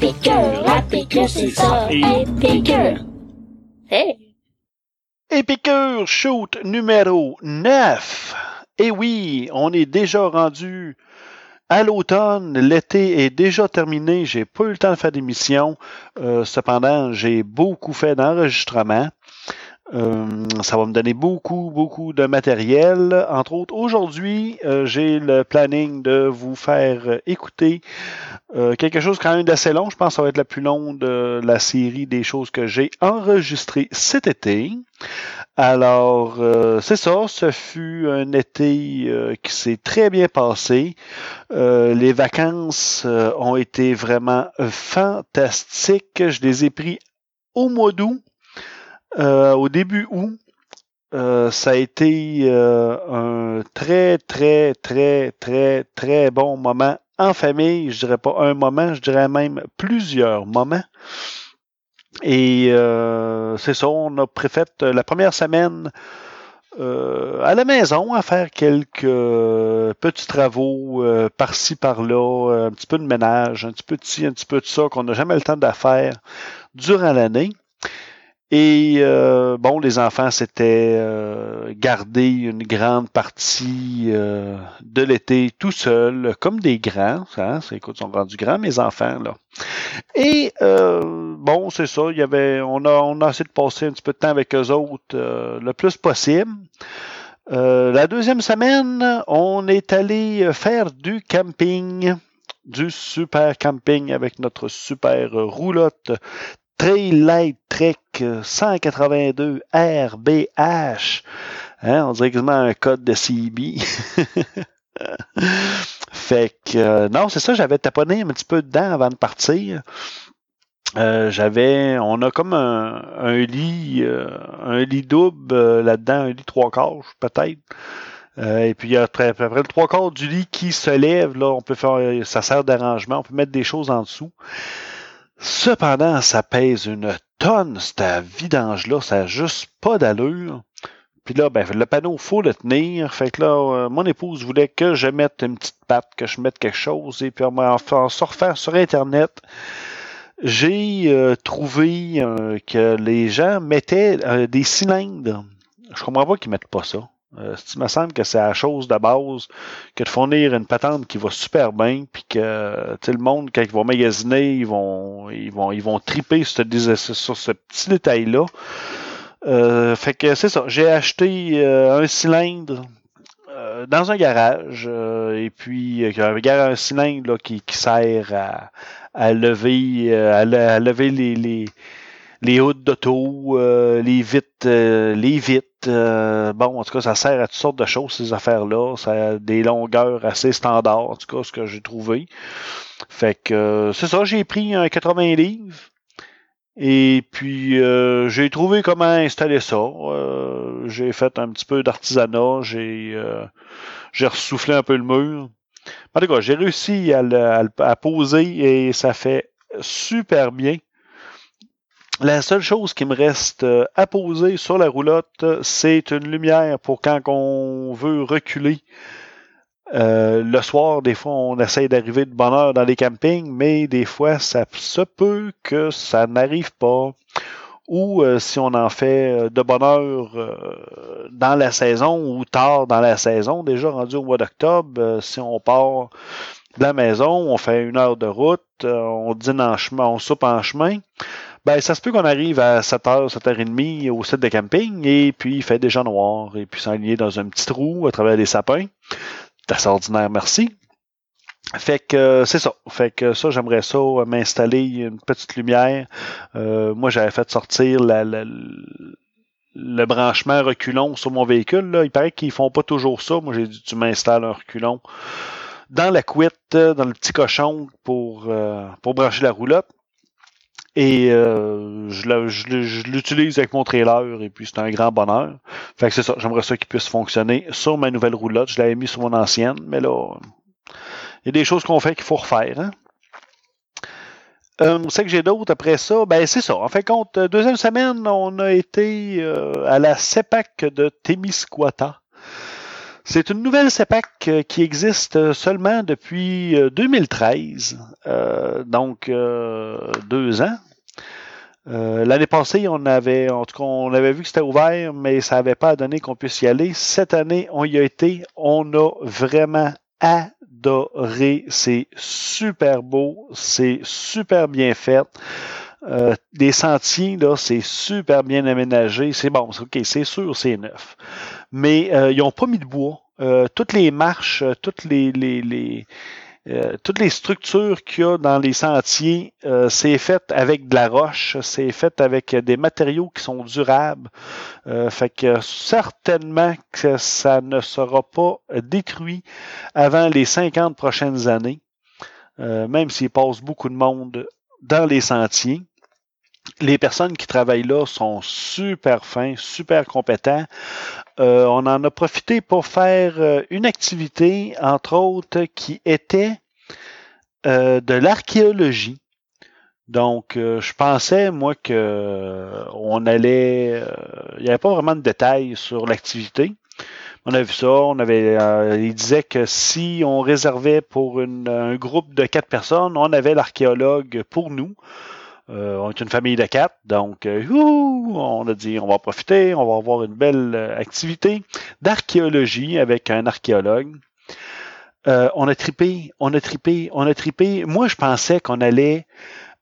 piqûre, la piqûre, c'est ça, épicure. Hey! Épicure shoot numéro 9. Et oui, on est déjà rendu à l'automne. L'été est déjà terminé. J'ai pas eu le temps de faire d'émission. Euh, cependant, j'ai beaucoup fait d'enregistrements. Euh, ça va me donner beaucoup, beaucoup de matériel. Entre autres, aujourd'hui, euh, j'ai le planning de vous faire écouter euh, quelque chose quand même d'assez long. Je pense que ça va être la plus longue de la série des choses que j'ai enregistrées cet été. Alors, c'est ça, ce fut un été qui s'est très bien passé. les vacances ont été vraiment fantastiques. Je les ai pris au mois d'août. Euh, au début août, euh, ça a été euh, un très, très, très, très, très bon moment en famille. Je dirais pas un moment, je dirais même plusieurs moments. Et c'est ça, on a préféré la première semaine à la maison à faire quelques petits travaux par-ci, par-là, un petit peu de ménage, un petit peu de ci, un petit peu de ça qu'on n'a jamais le temps de faire durant l'année. Et euh, bon, les enfants s'étaient euh, gardés une grande partie euh, de l'été tout seuls, comme des grands. Hein, écoute, ils sont rendus grands, mes enfants, là. Et bon, c'est ça, il y avait. On a, on a essayé de passer un petit peu de temps avec eux autres le plus possible. la deuxième semaine, on est allé faire du camping du super camping avec notre super roulotte Trail Trek 182 RBH. Hein, on dirait quasiment un code de CB. fait que, euh, non, c'est ça, j'avais taponné un petit peu dedans avant de partir. Euh, j'avais, on a comme un, lit, euh, un lit double là-dedans, un lit trois quarts peut-être. et puis il y a après, après le trois quarts du lit qui se lève, là, on peut faire, ça sert d'arrangement, on peut mettre des choses en dessous. Cependant, ça pèse une tonne, cette vidange-là. Ça n'a juste pas d'allure. Puis là, ben, le panneau, faut le tenir. Fait que là, euh, mon épouse voulait que je mette une petite patte, que je mette quelque chose. Et puis, en, en sur Internet, j'ai euh, trouvé euh, que les gens mettaient des cylindres. Je comprends pas qu'ils mettent pas ça. Euh, il me semble que c'est la chose de base que de fournir une patente qui va super bien, puis que le monde, quand ils vont magasiner, ils vont ils vont ils vont triper sur, ce petit détail-là. Euh, fait que c'est ça. J'ai acheté euh, un cylindre dans un garage et puis un, un cylindre qui, qui, sert à, lever à, lever les les hoods d'auto, euh, les vitres, euh, les vitres. Euh, bon, en tout cas, ça sert à toutes sortes de choses, ces affaires-là. Ça a des longueurs assez standards, en tout cas, ce que j'ai trouvé. Fait que c'est ça, j'ai pris un 80 livres. Et puis j'ai trouvé comment installer ça. j'ai fait un petit peu d'artisanat, j'ai j'ai ressoufflé un peu le mur. En tout cas, j'ai réussi à, à poser et ça fait super bien. La seule chose qui me reste euh, à poser sur la roulotte, c'est une lumière pour quand on veut reculer. Euh, le soir, des fois, on essaye d'arriver de bonne heure dans les campings, mais des fois, ça se peut que ça n'arrive pas. Ou euh, si on en fait de bonne heure dans la saison ou tard dans la saison, déjà rendu au mois d'octobre, si on part de la maison, on fait une heure de route, on dîne en chemin, on soupe en chemin. Ben, ça se peut qu'on arrive à 7h, 7h30 au site de camping et puis il fait déjà noir et puis s'enligner dans un petit trou à travers des sapins. C'est ordinaire, merci. Fait que euh, c'est ça. Fait que ça, j'aimerais ça euh, m'installer une petite lumière. Euh, moi, j'avais fait sortir le branchement reculon sur mon véhicule. Il paraît qu'ils font pas toujours ça. Moi, j'ai dit tu m'installes un reculon dans la couette, dans le petit cochon pour, pour brancher la roulotte. Et euh, je l'utilise avec mon trailer et puis c'est un grand bonheur. Fait que c'est ça, j'aimerais ça qu'il puisse fonctionner sur ma nouvelle roulotte. Je l'avais mis sur mon ancienne, mais là, il y a des choses qu'on fait qu'il faut refaire. Hein? Euh, c'est que j'ai d'autres après ça? Ben c'est ça. En fait, compte, deuxième semaine, on a été euh, à la CEPAC de Témiscouata. C'est une nouvelle CEPAC euh, qui existe seulement depuis 2013, donc deux ans. L'année passée, on avait, en tout cas, on avait vu que c'était ouvert, mais ça n'avait pas donné qu'on puisse y aller. Cette année, on y a été. On a vraiment adoré. C'est super beau, c'est super bien fait. Euh, des sentiers, là, c'est super bien aménagé. C'est bon, ok, c'est sûr, c'est neuf. Mais euh, ils n'ont pas mis de bois. Euh, toutes les marches, toutes les, les, les toutes les structures qu'il y a dans les sentiers, c'est fait avec de la roche, c'est fait avec des matériaux qui sont durables. fait que certainement que ça ne sera pas détruit avant les 50 prochaines années, même s'il passe beaucoup de monde dans les sentiers. Les personnes qui travaillent là sont super fins, super compétents. Euh, on en a profité pour faire euh, une activité, entre autres, qui était euh, de l'archéologie. Donc, je pensais, moi, que on allait. il n'y avait pas vraiment de détails sur l'activité. On a vu ça, on avait. il disait que si on réservait pour un groupe de quatre personnes, on avait l'archéologue pour nous. Euh, on est une famille de quatre, donc euh, on a dit on va profiter, on va avoir une belle euh, activité d'archéologie avec un archéologue. on a tripé, on a tripé, on a tripé. Moi, je pensais qu'on allait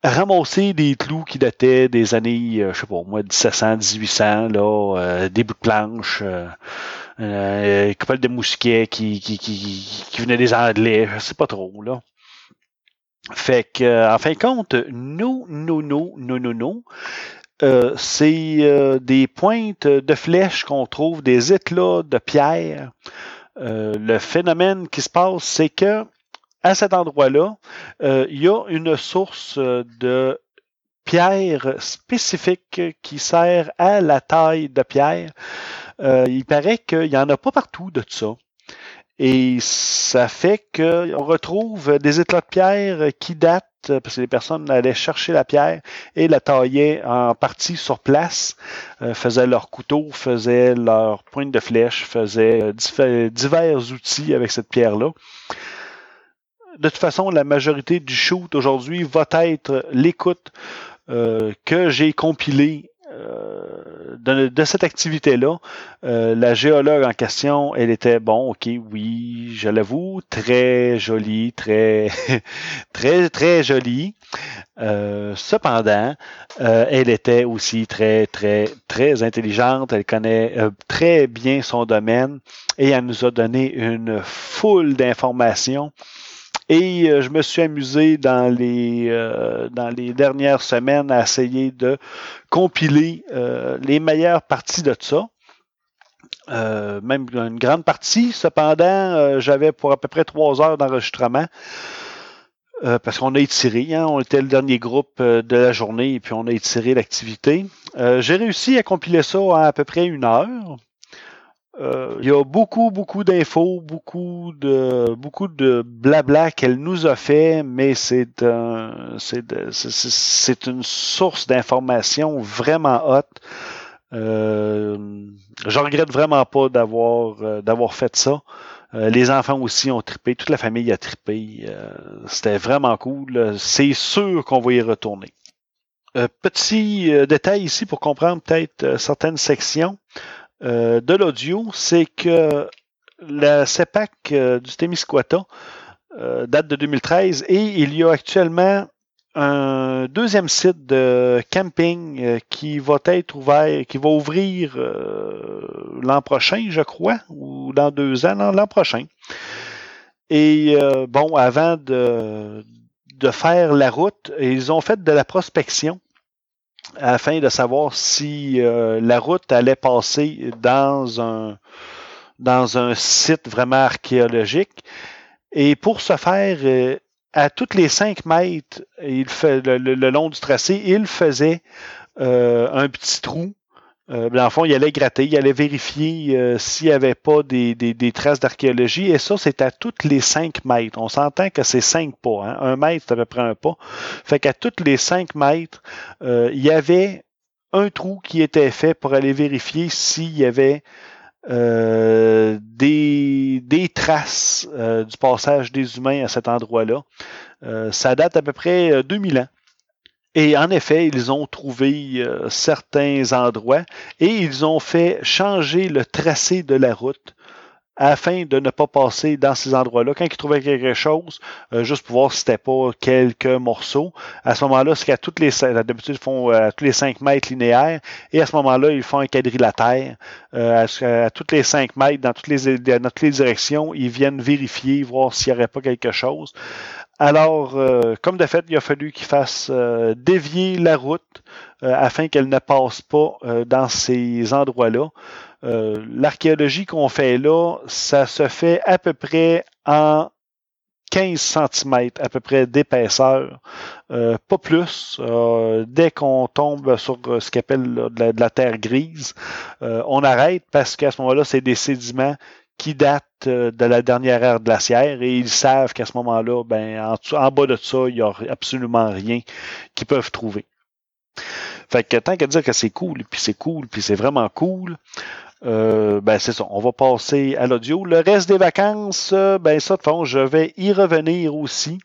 ramasser des clous qui dataient des années, je sais pas, moi, 1700, 1800, là, des bouts de planches, euh, couple de mousquets qui, qui, qui, qui venaient des Anglais, je sais pas trop, là. Fait que, en fin de compte, nous, nous, nous, nous, nous, euh, c'est euh, des pointes de flèches qu'on trouve, des éclats de pierre. Euh, le phénomène qui se passe, c'est que à cet endroit-là, il y a une source de pierre spécifique qui sert à la taille de pierre. il paraît qu'il n'y en a pas partout de ça. Et ça fait qu'on retrouve des éclats de pierre qui datent, parce que les personnes allaient chercher la pierre et la taillaient en partie sur place, euh, faisaient leur couteau, faisaient leur pointe de flèche, faisaient euh, divers outils avec cette pierre-là. De toute façon, la majorité du shoot aujourd'hui va être l'écoute euh, que j'ai compilée de, cette activité-là, euh, la géologue en question, elle était bon, ok, oui, je l'avoue, très jolie, très, très, très jolie. Euh, cependant, elle était aussi très, très, très intelligente. Elle connaît très bien son domaine et elle nous a donné une foule d'informations et euh, je me suis amusé dans les, euh, dans les dernières semaines à essayer de compiler euh, les meilleures parties de ça. même une grande partie. Cependant, j'avais pour à peu près trois heures d'enregistrement. parce qu'on a étiré, hein, on était le dernier groupe de la journée et puis on a étiré l'activité. J'ai réussi à compiler ça en à peu près une heure. Euh, il y a beaucoup, beaucoup d'infos, beaucoup de beaucoup de blabla qu'elle nous a fait, mais c'est un, c'est une source d'information vraiment haute. Euh, je regrette vraiment pas d'avoir euh, d'avoir fait ça. Euh, les enfants aussi ont trippé, toute la famille a trippé. C'était vraiment cool. C'est sûr qu'on va y retourner. petit détail ici pour comprendre peut-être certaines sections. Euh, de l'audio, c'est que la CEPAC euh, du Témiscouata euh, date de 2013 et il y a actuellement un deuxième site de camping qui va être ouvert, qui va ouvrir l'an prochain, je crois, ou dans deux ans, l'an prochain. Et bon, avant de, de faire la route, ils ont fait de la prospection afin de savoir si euh, la route allait passer dans un, dans un site vraiment archéologique. Et pour ce faire, euh, à toutes les 5 mètres il fait, le, long du tracé, il faisait euh, un petit trou euh, dans le fond, il allait gratter, il allait vérifier euh, s'il n'y avait pas des, traces d'archéologie. Et ça, c'est à toutes les 5 mètres. On s'entend que c'est 5 pas. Hein? Un mètre, c'est à peu près un pas. Fait qu'à toutes les 5 mètres, euh, il y avait un trou qui était fait pour aller vérifier s'il y avait euh, des, traces euh, du passage des humains à cet endroit-là. Ça date à peu près 2000 ans. Et en effet, ils ont trouvé certains endroits et ils ont fait changer le tracé de la route afin de ne pas passer dans ces endroits-là. Quand ils trouvaient quelque chose, euh, juste pour voir si c'était pas quelques morceaux, à ce moment-là, c'est qu'à toutes les d'habitude, ils font euh, à tous les 5 mètres linéaires, et à ce moment-là, ils font un quadrilatère. Euh, à, à toutes les 5 mètres, dans toutes les, dans toutes les directions, ils viennent vérifier, voir s'il n'y aurait pas quelque chose. Alors, euh, comme de fait, il a fallu qu'ils fassent dévier la route afin qu'elle ne passe pas dans ces endroits-là. Euh, l'archéologie qu'on fait là, ça se fait à peu près en 15 cm à peu près d'épaisseur, euh, pas plus. Euh, dès qu'on tombe sur ce qu'on appelle de, la, terre grise, on arrête parce qu'à ce moment-là, c'est des sédiments qui datent de la dernière ère glaciaire et ils savent qu'à ce moment-là, ben, en, en, bas de ça, il n'y a absolument rien qu'ils peuvent trouver. Fait que tant qu'à dire que c'est cool, puis c'est cool, puis c'est vraiment cool, euh, ben c'est ça, on va passer à l'audio. Le reste des vacances, euh, ben ça de fond, je vais y revenir aussi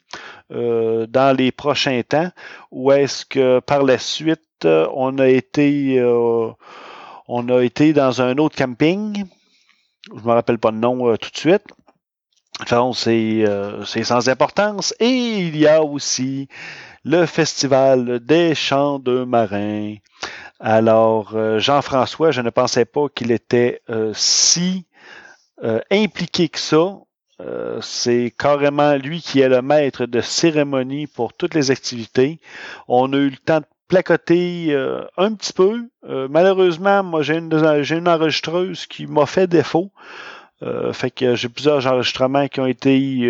euh, dans les prochains temps. Ou est-ce que par la suite, on a été on a été dans un autre camping. Je me rappelle pas le nom tout de suite. c'est c'est sans importance. Et il y a aussi le festival des chants de marins. Alors, euh, Jean-François, je ne pensais pas qu'il était euh, si euh, impliqué que ça. c'est carrément lui qui est le maître de cérémonie pour toutes les activités. On a eu le temps de placoter un petit peu. malheureusement, moi, j'ai une, j'ai une enregistreuse qui m'a fait défaut. fait que j'ai plusieurs enregistrements qui ont été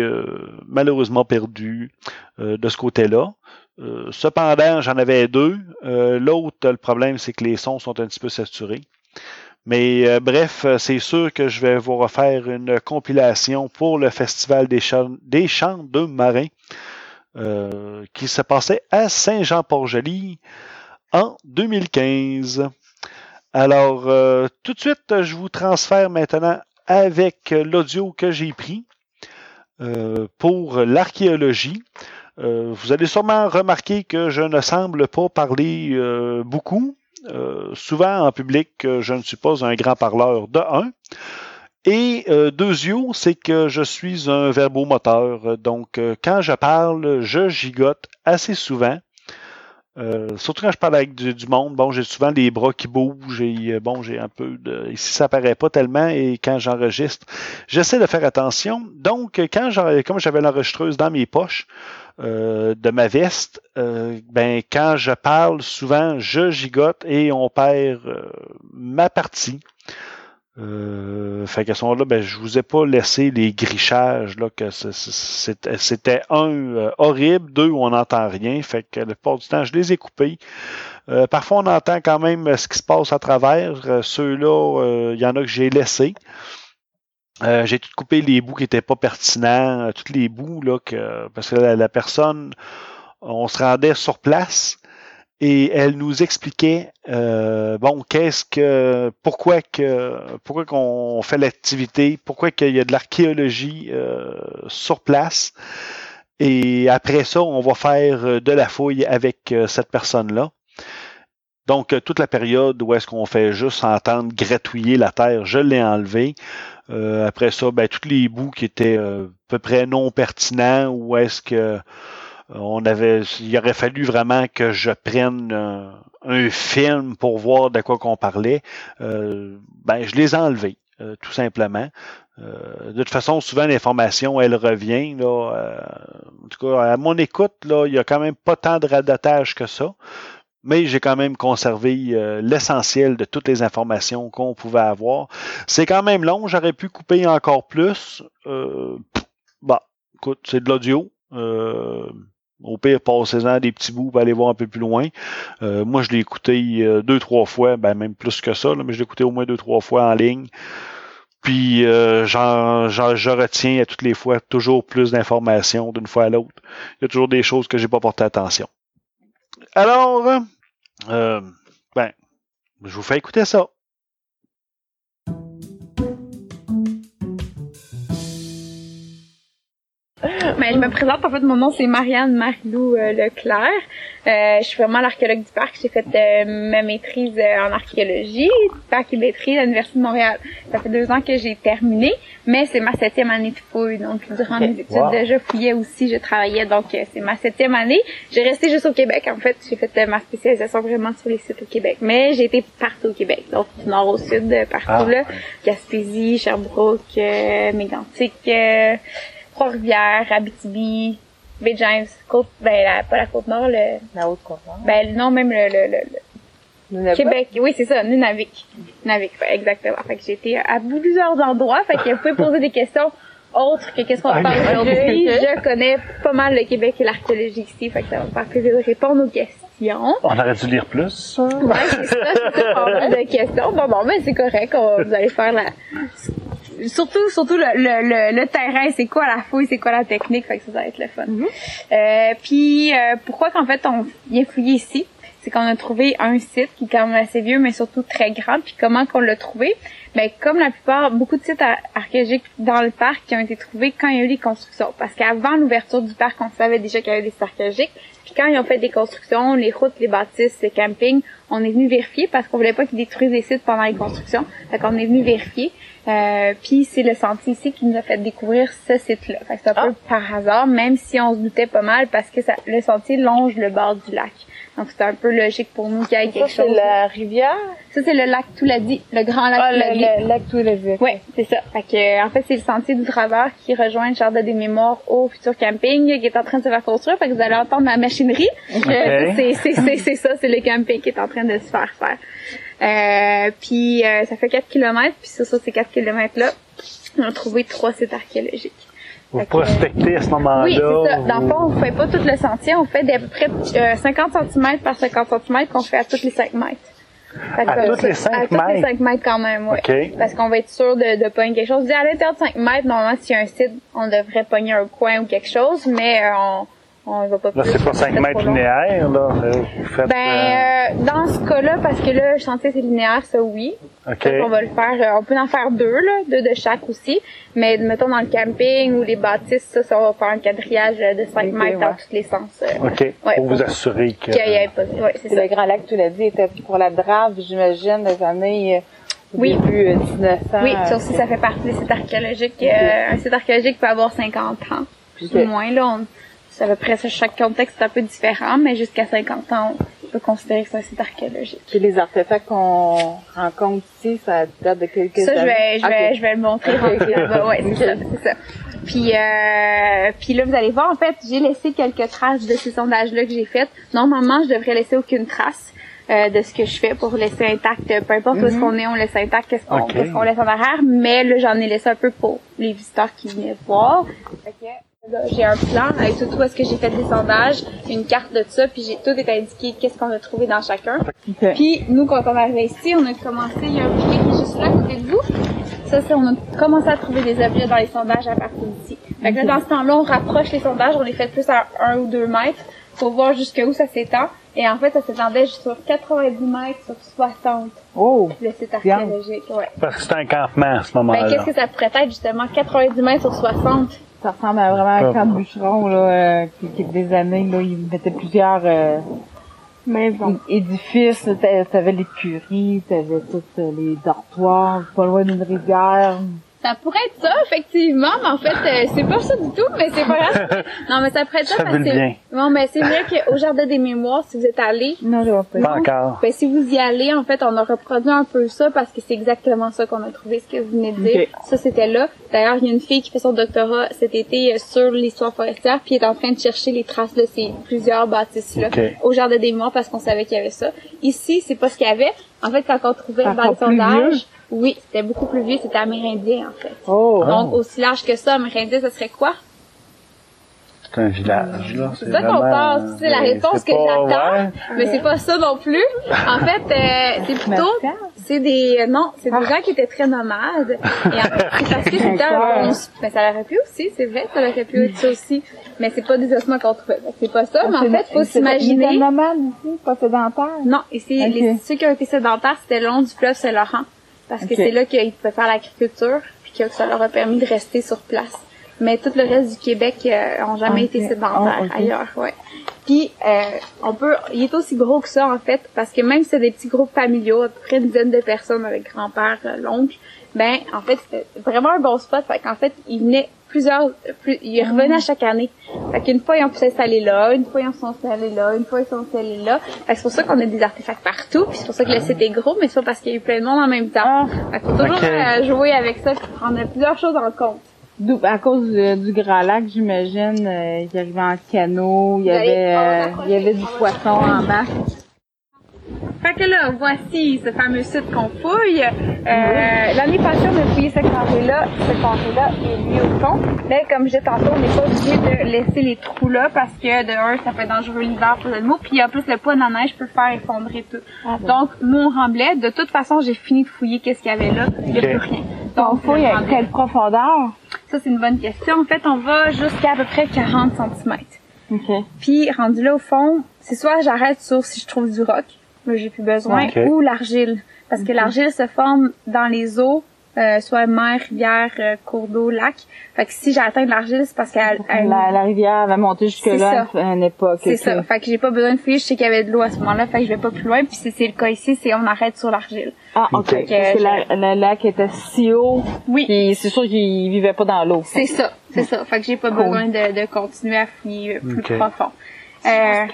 malheureusement perdus de ce côté-là. Euh, cependant, j'en avais deux. Euh, l'autre, le problème, c'est que les sons sont un petit peu saturés. Mais euh, bref, c'est sûr que je vais vous refaire une compilation pour le Festival des chants, des chants de marins qui se passait à Saint-Jean-Port-Joli en 2015. Alors, tout de suite, je vous transfère maintenant avec l'audio que j'ai pris pour l'archéologie. Euh, vous allez sûrement remarquer que je ne semble pas parler euh, beaucoup. Euh, souvent en public, je ne suis pas un grand parleur de un. Et deuxièmement, c'est que je suis un verbomoteur. Donc, quand je parle, je gigote assez souvent. surtout quand je parle avec du, monde, bon, j'ai souvent les bras qui bougent et bon, j'ai un peu de. Ici, ça paraît pas tellement et quand j'enregistre, j'essaie de faire attention. Donc, quand comme j'avais l'enregistreuse dans mes poches, euh, de ma veste, euh, ben quand je parle, souvent je gigote et on perd euh, ma partie. Fait qu'à ce moment-là, ben, je vous ai pas laissé les grichages là, que c'était un horrible, deux on n'entend rien. Fait que le plupart du temps, je les ai coupés. parfois, on entend quand même ce qui se passe à travers. Ceux-là, il y en a que j'ai laissés. Euh, j'ai tout coupé les bouts qui n'étaient pas pertinents, euh, tous les bouts là que parce que la, personne, on se rendait sur place et elle nous expliquait euh, bon qu'est-ce que pourquoi que pourquoi qu'on fait l'activité, pourquoi qu'il y a de l'archéologie sur place et après ça on va faire de la fouille avec cette personne là. Donc, toute la période où est-ce qu'on fait juste entendre gratouiller la terre, je l'ai enlevé. Euh, après ça, ben, tous les bouts qui étaient euh, à peu près non pertinents ou est-ce que euh, on avait il aurait fallu vraiment que je prenne un film pour voir de quoi qu'on parlait, ben je les ai enlevés, tout simplement. de toute façon, souvent l'information, elle revient. Là, en tout cas, à mon écoute, là, il y a quand même pas tant de radotage que ça mais j'ai quand même conservé euh, l'essentiel de toutes les informations qu'on pouvait avoir. C'est quand même long, j'aurais pu couper encore plus. Euh, bah, écoute, c'est de l'audio. Euh, au pire, passez-en des petits bouts pour aller voir un peu plus loin. Euh, moi, je l'ai écouté deux, trois fois, ben même plus que ça, mais je l'ai écouté au moins deux, trois fois en ligne. Puis euh, je retiens à toutes les fois toujours plus d'informations d'une fois à l'autre. Il y a toujours des choses que j'ai pas porté attention. Alors, euh, ben, je vous fais écouter ça. Ben, je me présente, en fait, mon nom c'est Marianne Marilou euh, Leclerc. Euh, je suis vraiment l'archéologue du parc. J'ai fait euh, ma maîtrise euh, en archéologie, parc et maîtrise à l'Université de Montréal. Ça fait deux ans que j'ai terminé, mais c'est ma septième année de fouille. Donc, durant mes études, Wow. je fouillais aussi, je travaillais. Donc, euh, c'est ma septième année. J'ai resté juste au Québec, en fait. J'ai fait ma spécialisation vraiment sur les sites au Québec. Mais j'ai été partout au Québec. Donc, du nord au sud, partout Ah. là. Gaspésie, Sherbrooke, euh, Mégantic, euh, Trois-Rivières, Abitibi, Baie James, Côte, ben, la, pas la Côte-Nord, le, La haute contenance. ben, non, même le, le, le, le Nunavut. Québec. Oui, c'est ça, Nunavik. Nunavik, ouais, exactement. Fait que j'ai été à plusieurs endroits. Fait que vous pouvez poser des questions autres que qu'est-ce qu'on Ah, parle aujourd'hui. Je connais pas mal le Québec et l'archéologie ici. Fait que ça va me faire plaisir de répondre aux questions. On aurait dû lire plus. Ouais, c'est ça, c'est ça, pas mal de questions. Bon, bon, mais c'est correct. on- vous allez faire la, surtout, surtout le, le, le, le terrain, c'est quoi la fouille, c'est quoi la technique, fait que ça, ça va être le fun. Euh, puis, euh, pourquoi qu'en fait on vient fouiller ici? C'est qu'on a trouvé un site qui est quand même assez vieux, mais surtout très grand. Puis comment qu'on l'a trouvé? Ben, comme la plupart, beaucoup de sites ar- archéologiques dans le parc qui ont été trouvés quand il y a eu les constructions. Parce qu'avant l'ouverture du parc, on savait déjà qu'il y avait des sites archéologiques. Puis quand ils ont fait des constructions, les routes, les bâtisses, les campings, on est venu vérifier parce qu'on voulait pas qu'ils détruisent les sites pendant les constructions. Fait qu'on est venu vérifier. Euh, puis c'est le sentier ici qui nous a fait découvrir ce site-là. Fait que c'est un peu par hasard, même si on se doutait pas mal parce que ça, le sentier longe le bord du lac. Donc c'était un peu logique pour nous qu'il y ait Ça, quelque c'est chose. la rivière? Ça c'est le lac Touladi, le grand lac Ah, Touladi. le, le lac Toulavik. Ouais, c'est ça. Fait que, euh, en fait, c'est le sentier du travers qui rejoint le jardin des mémoires au futur camping qui est en train de se faire construire. Fait que vous allez entendre la machinerie. Euh, c'est, c'est, c'est, c'est ça, c'est le camping qui est en train de se faire faire. Euh, puis euh, ça fait 4 km, puis sur, sur ces 4 km-là, on a trouvé trois sites archéologiques. Vous prospectez à ce moment-là. Oui, c'est ça. Dans le vous- fond, on fait pas tout le sentier, on fait d'à peu près euh, 50 cm par 50 cm qu'on fait à tous les 5 mètres. À que, tous les à 5 tous les mètres? 5 mètres quand même. OK. Parce qu'on va être sûr de, de pogner quelque chose. Je dis, à l'intérieur de 5 mètres, normalement, s'il y a un site, on devrait pogner un coin ou quelque chose, mais euh, on, on va pas Là, c'est pas 5 trop mètres linéaires, là. Euh, Vous faites. Ben, euh, dans ce cas-là, parce que là, le chantier c'est linéaire, ça oui. euh, OK. On va le faire, euh, on peut en faire deux, là, deux de chaque aussi. Mais mettons dans le camping ou les bâtisses, ça, ça on va faire un quadrillage euh, de 5 Ok, mètres dans tous les sens. euh, OK. Ouais, pour vous assurer que. qu'il y ait pas, ouais, c'est le grand lac Toulavik était pour la drave, j'imagine, des années euh, au Oui. début euh, 1900. Oui, ça euh, aussi, ça fait partie des sites archéologiques. Euh, un site archéologique peut avoir 50 ans, plus ou moins. Là, on, à peu près ça. Chaque contexte est un peu différent, mais jusqu'à 50 ans, on peut considérer que c'est un site archéologique. Puis les artefacts qu'on rencontre ici, ça date de quelques Ça, je années. vais, je vais, Ok. je vais le montrer. Ouais, c'est ça, c'est ça. Puis, euh, puis là, vous allez voir, en fait, j'ai laissé quelques traces de ces sondages-là que j'ai fait. Normalement, je devrais laisser aucune trace. euh, de ce que je fais pour laisser intact, euh, peu importe où est-ce qu'on est, on laisse intact, qu'est-ce qu'on Ok. qu'est-ce qu'on laisse en arrière, mais là, j'en ai laissé un peu pour les visiteurs qui venaient voir. Là, j'ai un plan avec tout où est-ce que j'ai fait des sondages, une carte de ça, puis j'ai tout est indiqué qu'est-ce qu'on a trouvé dans chacun. Ok. Puis nous, quand on est arrivé ici, on a commencé, il y a un piquet qui est juste là à côté de vous. Ça, c'est on a commencé à trouver des objets dans les sondages à partir d'ici. Fait que là, dans ce temps-là, on rapproche les sondages, on les fait plus à un ou deux mètres pour voir jusqu'où ça s'étend. Et en fait, ça s'étendait juste sur 90 mètres sur 60, Oh! le site Bien. archéologique. Ouais. Parce que c'est un campement à ce Ben, moment-là. qu'est-ce que ça pourrait être, justement, 90 mètres sur 60? Ça ressemble à vraiment un camp de bûcheron, là, euh, qui, qui, des années, là, ils mettaient plusieurs euh, Mais bon. é- édifices. T'avais l'écurie, t'avais tous euh, les dortoirs, pas loin d'une rivière. Ça pourrait être ça, effectivement, mais en fait, euh, c'est pas ça du tout, mais c'est pas grave. Non, mais ça pourrait être ça, Ça parce que... le. Non, mais c'est vrai qu'au Jardin des Mémoires, si vous êtes allé, Non, je vois pas. Pas encore. ben, si vous y allez, en fait, on a reproduit un peu ça parce que c'est exactement ça qu'on a trouvé, ce que vous venez de dire. Ça, c'était là. D'ailleurs, il y a une fille qui fait son doctorat cet été euh, sur l'histoire forestière, puis elle est en train de chercher les traces de ces plusieurs bâtisses-là au Jardin des Mémoires parce qu'on savait qu'il y avait ça. Ici, c'est pas ce qu'il y avait. En fait, quand on trouvait C'est dans oui, c'était beaucoup plus vieux, c'était amérindien, en fait. Oh! Donc, aussi large que ça, amérindien, ça serait quoi? C'est un village, là. C'est ça qu'on pense, c'est la réponse c'est que pas- j'attends, ouais. mais c'est pas ça non plus. En fait, euh, c'est plutôt, c'est des, euh, non, c'est des gens qui étaient très nomades. Et en fait, c'est parce que c'était un mais ça aurait pu aussi, c'est vrai, ça aurait pu être ça aussi. Mais c'est pas des ossements qu'on trouvait. Donc, C'est pas ça, mais en fait, faut Il s'imaginer. était nomade ici, pas sédentaire. Non, ici, Ok. les, ceux qui ont été sédentaires, c'était le long du fleuve Saint-Laurent. Parce que c'est là qu'ils pouvaient faire l'agriculture, puis que ça leur a permis de rester sur place. mais tout le reste du Québec euh, ont jamais Ok. été sédentaires Ah, ok. ailleurs, ouais. Puis euh, on peut, il est aussi gros que ça en fait, parce que même si c'est des petits groupes familiaux, à peu près une dizaine de personnes avec grand-père, euh, l'oncle, ben en fait c'était vraiment un bon spot. Fait qu'en fait ils venaient plusieurs, plus, ils revenaient à chaque année. Fait qu'une fois ils ont pu s'installer là, une fois ils sont installés là, une fois ils sont installés là. Fait que c'est pour ça qu'on a des artefacts partout, puis c'est pour ça que le site est gros, mais c'est pas parce qu'il y a eu plein de monde en même temps. Ah, Fait qu'il faut toujours Ok. euh, jouer avec ça, puis prendre plusieurs choses en compte. d'où- à cause euh, du Grand Lac, j'imagine, euh, il arrivait en canot, il y allez avait, euh, il y avait du poisson en masse. Fait que là, voici ce fameux site qu'on fouille. Euh, L'année passée, on a fouillé ce carré-là. Ce carré-là est lui au fond. Mais comme je disais tantôt, on n'est pas obligé de laisser les trous là parce que de un, ça peut être dangereux l'hiver pour les animaux. Puis en plus, le poids de la neige peut faire effondrer tout. Ah bon. Donc, mon remblai, de toute façon, j'ai fini de fouiller qu'est-ce qu'il y avait là. Il n'y a plus rien. On Donc, fouille le à quelle profondeur? Ça, c'est une bonne question. En fait, on va jusqu'à à peu près 40 cm. OK. Puis rendu là au fond, c'est soit j'arrête sur si je trouve du roc, là j'ai plus besoin, ou l'argile, parce que l'argile se forme dans les eaux, euh, soit mer, rivière, euh, cours d'eau, lac. Fait que si j'atteins de l'argile, c'est parce qu'elle elle- La, la rivière va monter jusque C'est là ça. à une époque. c'est ça. Fait que j'ai pas besoin de fouiller, je sais qu'il y avait de l'eau à ce moment-là, fait que je vais pas plus loin. Puis c'est c'est le cas ici, c'est on arrête sur l'argile. Ah, ok. Parce que la- le lac était si haut, Oui. puis c'est sûr qu'il vivait pas dans l'eau. C'est ça, c'est ça. Fait que j'ai pas Cool. besoin de, de continuer à fouiller plus Ok. profond. Euh,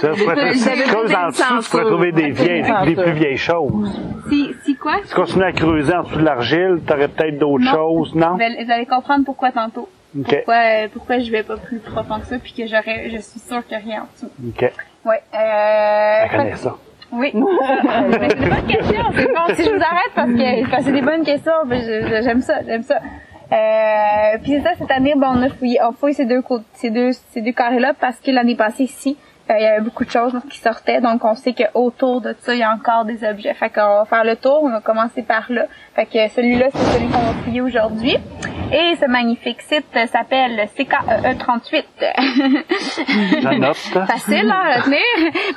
Ça, tu pourrais- si tu creuses en dessous, tu pourrais trouver des vieilles, des plus vieilles choses. si, si quoi? Si tu continues à creuser en dessous de l'argile, t'aurais peut-être d'autres choses, non? Vous allez, vous allez comprendre pourquoi tantôt. OK. Pourquoi, euh, pourquoi je vais pas plus profond que ça, puis que j'aurais, je suis sûre qu'il y a rien en dessous. OK. Ouais. Euh, Je connais ça. oui. Mais c'est des bonnes questions. C'est bon si je vous arrête parce que, parce que c'est des bonnes questions. je- je- J'aime ça, j'aime ça. Euh, puis c'est ça, cette année, bon, on a fouillé, on fouille ces deux côtés, ces deux, ces deux carrés-là parce que l'année passée ici, euh, il y avait beaucoup de choses qui sortaient, donc on sait qu'autour de ça, il y a encore des objets. Fait qu'on va faire le tour, on va commencer par là. Fait que celui-là, c'est celui qu'on va fouiller aujourd'hui. Et ce magnifique site s'appelle le CKEE 38. La note. facile hein, à retenir.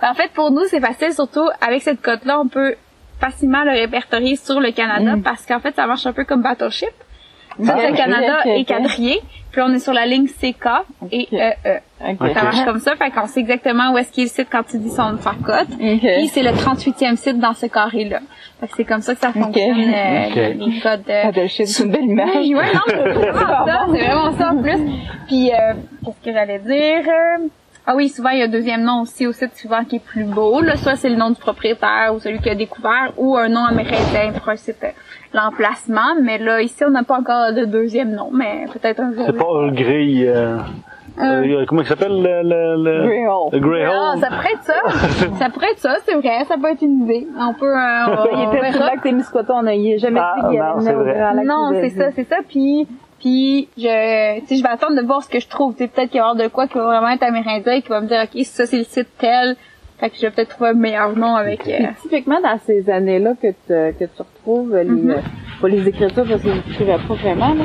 en fait, pour nous, c'est facile, surtout avec cette cote-là, on peut facilement le répertorier sur le Canada parce qu'en fait, ça marche un peu comme Battleship. Tout Ah, Canada ok, est ok. quadrillé, puis on est sur la ligne CK et. EE. Ok. Ok. Ça marche comme ça, fait qu'on sait exactement où est-ce qu'il est le site quand tu dis son sa cote. Ok. Puis c'est le 38e site dans ce carré-là. Fait que c'est comme ça que ça fonctionne, euh, les, codes. euh, Ah, de shit, c'est une belle image. oui, ouais, non, c'est vraiment ça, c'est vraiment ça en plus. Puis, euh, qu'est-ce que j'allais dire? Euh, Ah oui, souvent, il y a un deuxième nom aussi au site, souvent, qui est plus beau. Là, soit c'est le nom du propriétaire ou celui qui a découvert, ou un nom amérindien pour un site, euh, l'emplacement. Mais là, ici, on n'a pas encore de deuxième nom, mais peut-être un jour. C'est pas un grille. Euh, euh, comment il s'appelle le, le, le, Greyhound. le? Ah, ça pourrait être ça. ça pourrait être ça, c'est vrai. Ça peut être une idée. On peut, euh, on, Il était sur verra. le lac Témiscouata, on a il a jamais Ah, dit qu'il non, c'est Non, ça, c'est ça. Puis, puis je, tu je vais attendre de voir ce que je trouve. Tu peut-être qu'il va y avoir de quoi qui va vraiment être amérindien, qui va me dire, ok, ça c'est le site tel. Fait que je vais peut-être trouver un meilleur nom avec. euh, typiquement dans ces années-là que tu, que tu retrouves les, Mhm. euh, pas les écritures parce que je n'écrivais pas vraiment, là,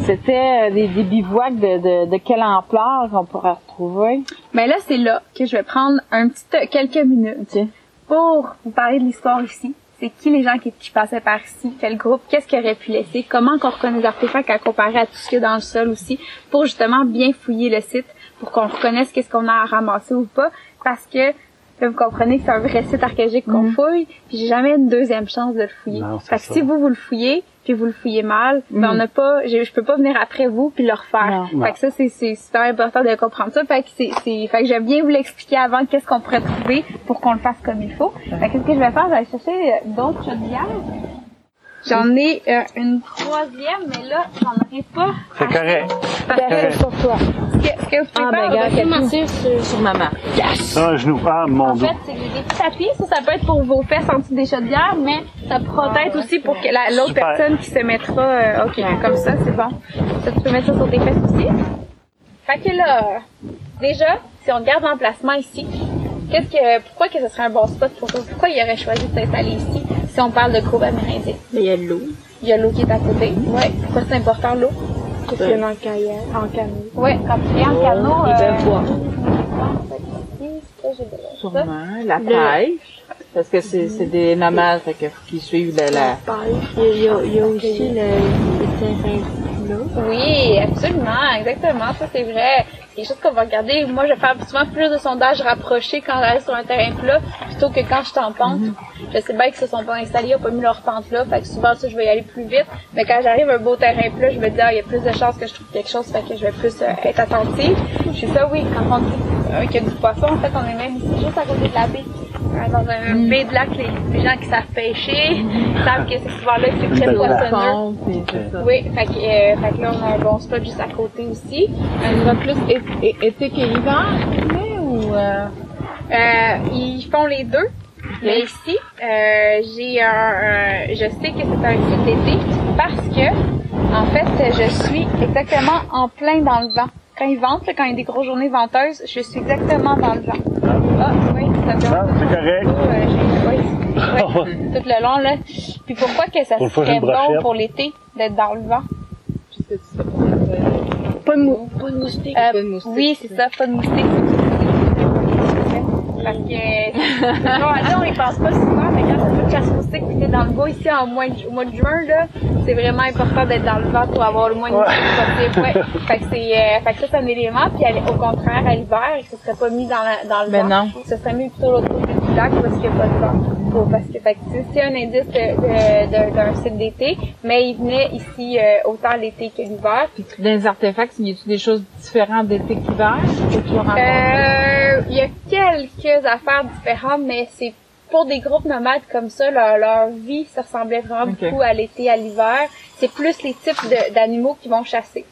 c'était euh, des, des bivouacs de, de, de quelle ampleur qu'on pourrait retrouver? Mais là, c'est là que je vais prendre un petit euh, quelques minutes pour vous parler de l'histoire ici. C'est qui les gens qui, qui passaient par ici, quel groupe, qu'est-ce qu'ils auraient pu laisser, comment qu'on reconnaît les artefacts à comparer à tout ce qu'il y a dans le sol aussi, pour justement bien fouiller le site, pour qu'on reconnaisse qu'est-ce qu'on a à ramasser ou pas, parce que là, vous comprenez que c'est un vrai site archéologique qu'on fouille, puis j'ai jamais une deuxième chance de le fouiller. Non, fait que si vous vous le fouillez, puis vous le fouillez mal, ben on n'a pas, je peux pas venir après vous puis le refaire. Non. Fait que ça c'est c'est super important de comprendre ça. Fait que c'est c'est fait que j'aime bien vous l'expliquer avant qu'est-ce qu'on pourrait trouver pour qu'on le fasse comme il faut. Fait que qu'est-ce que je vais faire, je vais aller chercher euh, d'autres chaudières. J'en ai euh, une troisième, mais là j'en aurai pas. C'est correct. Parce que correct. pour toi. ce que, ce que vous pouvez Ah, ben, faire, Cathy. mentir sur- Sur maman. Un genou. Ah, mon En dos. fait, c'est des petits tapis. Ça, ça peut être pour vos fesses en dessous des chaudières, mais ça pourra être aussi pour que la- l'autre Super. personne qui se mettra, euh, ok, comme ça, c'est bon. Ça, tu peux mettre ça sur tes fesses aussi. Fait que là, déjà, si on regarde l'emplacement ici, qu'est-ce que, pourquoi que ce serait un bon spot pour eux? Pourquoi ils auraient choisi de s'installer ici? Si on parle de courbe amérindien? Il y a de l'eau. Il y a l'eau qui est à côté. Ouais. Pourquoi c'est important l'eau? Parce qu'il y en a en canot. Ouais, quand tu viens en canot, Ils euh, peuvent boire. ça. Sûrement. La Le- pêche. Parce que c'est c'est des nomades, fait que faut qu'ils suivent la... la... Il y a, il y a, il y a aussi le, le terrain là. Oui, absolument, exactement, ça c'est vrai. C'est quelque chose qu'on va regarder. Moi, je vais faire souvent plus de sondages rapprochés quand j'arrive sur un terrain plat plutôt que quand je suis en pente. Je sais bien qu'ils se sont pas installés, ils ont pas mis leur pente là, fait que souvent ça, je vais y aller plus vite. Mais quand j'arrive à un beau terrain plat, je me dis, ah, il y a plus de chances que je trouve quelque chose, fait que je vais plus euh, être attentive. Je suis ça, oui, quand on dit euh, qu'il y a du poisson, en fait, on est même ici, juste à côté de la baie. Dans un baie de lac, les, les gens qui savent pêcher savent que c'est souvent là que c'est très poissonneux. Oui, fait que, euh, fait que là, on a un bon spot juste à côté aussi. Un endroit plus été que hiver, mais, ou... Euh... Euh, ils font les deux. Mais ici, euh, j'ai un, un- je sais que c'est un site d'été parce que, en fait, je suis exactement en plein dans le vent. Quand il vente, là, quand il y a des grosses journées venteuses, je suis exactement dans le vent. Ah, oui, Non, c'est correct. J'ai- oui, oui, tout le long, là. Puis pourquoi que ça Pour serait bon pour l'été d'être dans le vent? Pas, de, mou pas de moustique. Euh, Pas de moustiques, oui, c'est ça, pas de moustiques. Parce que, non, là, on y pense pas souvent, mais quand fais de chasse moustique pis t'es dans le bois ici en mois de, au mois de juin, là, c'est vraiment important d'être dans le vent pour avoir le moins de moustiques possible. Ouais. Fait que c'est, euh, fait que ça, c'est un élément, puis au contraire, à l'hiver, ce serait pas mis dans, la, dans le Ben vent. non. Ce serait mis plutôt l'autre côté lac parce qu'il n'y a pas de vent. Parce que, fait c'est- un indice d'un site d'été, mais il venait ici euh, autant l'été que l'hiver. Puis dans les artefacts, y a-tu des choses différentes d'été qu'hiver? Que rencontré? Euh, il y a quelques affaires différentes, mais c'est pour des groupes nomades comme ça, leur, leur vie, ça ressemblait vraiment Ok. beaucoup à l'été, à l'hiver. C'est plus les types d'animaux qui vont chasser.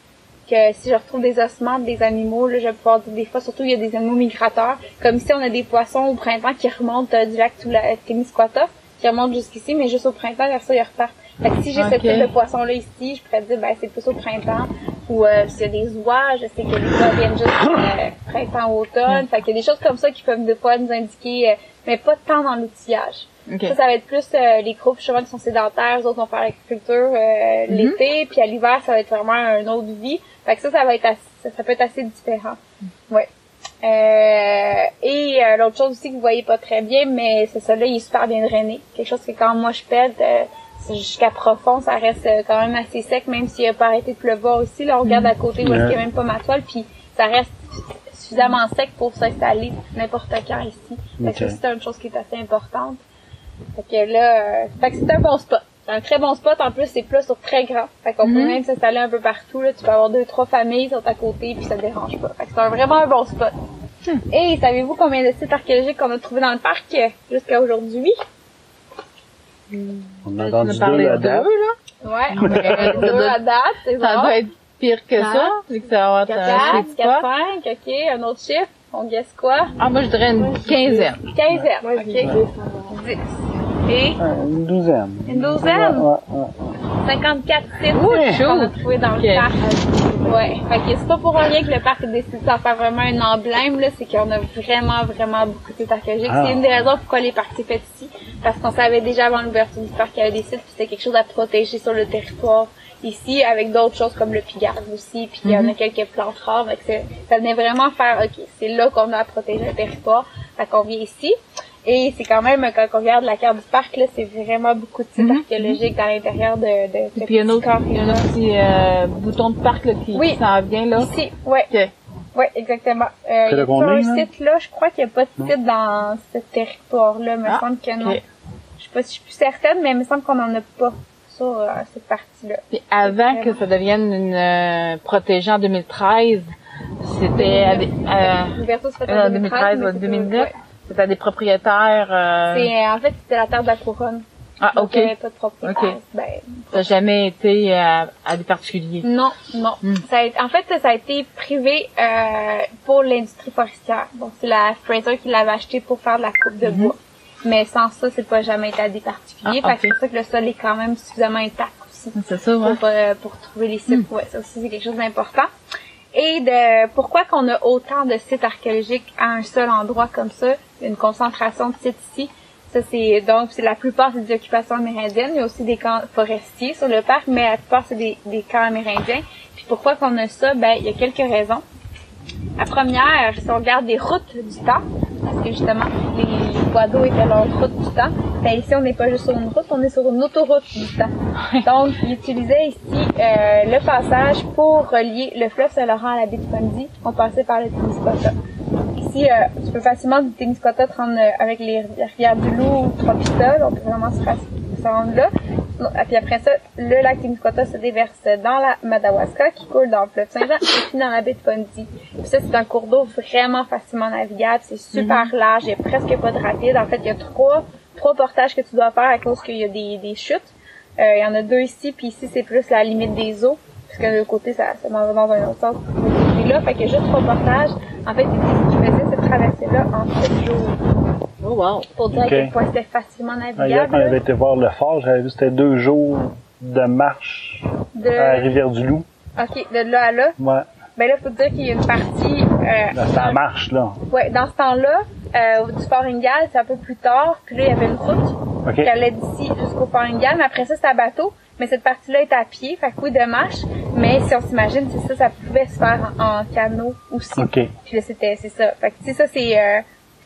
Que si je retrouve des ossements des animaux, là, je vais pouvoir dire des fois, surtout il y a des animaux migrateurs. Comme ici, on a des poissons au printemps qui remontent euh, du lac Témiscouata, qui remontent jusqu'ici, mais juste au printemps, vers ça, ils repartent. Fait que si j'ai ce Ok. type de poisson-là ici, je pourrais dire, ben, c'est plus au printemps. Ou euh, s'il y a des oies, je sais que les oies viennent juste euh, printemps, automne. Fait qu'il y a des choses comme ça qui peuvent des fois nous indiquer, euh, mais pas tant dans l'outillage. Ça, ça va être plus euh, les groupes justement qui sont sédentaires, les autres vont faire l'agriculture euh, l'été, puis à l'hiver, ça va être vraiment une autre vie. Fait que ça, ça va être assez, ça, ça peut être assez différent. Ouais. Euh, et euh, l'autre chose aussi que vous voyez pas très bien, mais c'est ça là, il est super bien drainé. Quelque chose que quand moi je pète, euh, c'est jusqu'à profond, ça reste euh, quand même assez sec, même s'il a pas arrêté de pleuvoir aussi. Là, on regarde à côté où est-ce qu'il y a même pas ma toile, puis ça reste suffisamment sec pour s'installer n'importe quand ici. Fait que Ok. ça, c'est une chose qui est assez importante. Fait que là, euh, fait que c'est un bon spot. C'est un très bon spot. En plus, c'est plat sur très grand. Fait qu'on peut même s'installer un peu partout. Là. Tu peux avoir deux, trois familles sont à côté puis ça te dérange pas. Fait que c'est un- vraiment un bon spot. Et savez-vous combien de sites archéologiques qu'on a trouvé dans le parc euh, jusqu'à aujourd'hui? On a Tu entendu deux à date. deux, là. Ouais, euh, deux à date, c'est Ça doit être pire que ça, vu que ça va être un 4, chiffre 4, quoi. 5, ok. Un autre chiffre. On guesse quoi? Ah, moi, je dirais une quinzaine. Quinzaine, ok. 10. Et? Une douzaine. une douzaine? Ouais, ouais, ouais. 54 sites Oui, qu'on a chaud. trouvé dans le parc. Ouais. Fait que c'est pas pour rien que le parc a décidé d'en faire vraiment un emblème, là. C'est qu'on a vraiment, vraiment beaucoup de sites archéologiques. Ah. C'est une des raisons pourquoi les parcs s'est fait ici. Parce qu'on savait déjà avant l'ouverture du parc qu'il y avait des sites, puis c'était quelque chose à protéger sur le territoire ici, avec d'autres choses comme le pigarde aussi, puis il y en a quelques plantes rares. Fait que c'est- ça venait vraiment faire, ok, c'est là qu'on a à protéger le territoire. Fait qu'on vient ici. Et c'est quand même, quand on regarde la carte du parc, là, c'est vraiment beaucoup de sites archéologiques dans l'intérieur de, de Et ce puis, il y a un petit autre, carré il y a un là. autre petit euh, bouton de parc là, qui, Oui. qui s'en vient, là. Ici, ouais. Ouais, exactement. Euh, il y a pas un là? site là, je crois qu'il n'y a pas de site dans ce territoire-là, me Ah, semble que non. Je sais pas si je suis plus certaine, mais il me semble qu'on en a pas euh, cette partie-là. Puis avant que ça devienne une euh, protégée en 2013, c'était à des, euh, L'ouverture se fait euh, en en 2013 mais ou c'est 2009, ouais. c'était à des propriétaires. Euh, C'est, euh, en fait, c'était la terre de la couronne. ah, Donc, ok. il n'y avait pas de propriétaire. Ben, Ça n'a jamais été à, à des particuliers. Non, non. Hmm. Ça a été- en fait, ça a été privé euh, pour l'industrie forestière. Donc, c'est la Fraser qui l'avait acheté pour faire de la coupe de bois. Mais sans ça, c'est pas jamais des particuliers. Ah, Fait que c'est pour ça que le sol est quand même suffisamment intact aussi. C'est ça, ouais. pour, euh, pour trouver les sites. Ouais, ça aussi, c'est quelque chose d'important. Et de pourquoi qu'on a autant de sites archéologiques à un seul endroit comme ça, une concentration de sites ici. Ça, c'est donc c'est la plupart c'est des occupations amérindiennes. Il y a aussi des camps forestiers sur le parc, mais la plupart c'est des, des camps amérindiens. Puis pourquoi qu'on a ça? Ben, il y a quelques raisons. La première, si on regarde les routes du temps, parce que justement, les, les poids d'eau étaient leur route du temps. Ben, ici, on n'est pas juste sur une route, on est sur une autoroute du temps. Donc, ils utilisaient ici euh, le passage pour relier le fleuve Saint-Laurent à la baie de Fundy. On passait par le Témiscouata. Ici, euh, tu peux facilement du Témiscouata te rendre euh, avec les rivières du Loup ou Trois-Pistoles. On peut vraiment se rendre là. Puis après ça, le lac Témiscouata se déverse dans la Madawaska qui coule dans le fleuve Saint-Jean et puis dans la baie de Fundy. Puis ça, c'est un cours d'eau vraiment facilement navigable. C'est super large. Il y a presque pas de rapide. En fait, il y a trois, trois portages que tu dois faire à cause qu'il y a des, des chutes. Euh, il y en a deux ici, puis ici, c'est plus la limite des eaux. Parce que de l'autre côté, ça, ça m'en va dans un autre sens. Et là, fait qu'il y a juste trois portages. En fait, ce qu'ils faisaient cette traversée-là en sept jours. Oh wow. Pour dire à Ok. quel point c'était facilement Ah, Hier, navigable. quand on avait été voir le fort, j'avais vu que c'était deux jours de marche de... à Rivière-du-Loup. OK, de là à là. Ouais, Ben là, faut dire qu'il y a une partie... Euh, là, ça marche, là. Ouais, dans ce temps-là, euh, du Fort Ingal, c'est un peu plus tard. Puis là, il y avait une route OK. qui allait d'ici jusqu'au Fort Ingal. Mais après ça, c'est à bateau. Mais cette partie-là est à pied. Fait que oui, de marche. Mais si on s'imagine, c'est ça, ça pouvait se faire en, en canot aussi. OK. Puis là, c'était, c'est ça. Fait que, tu sais, ça, c'est euh,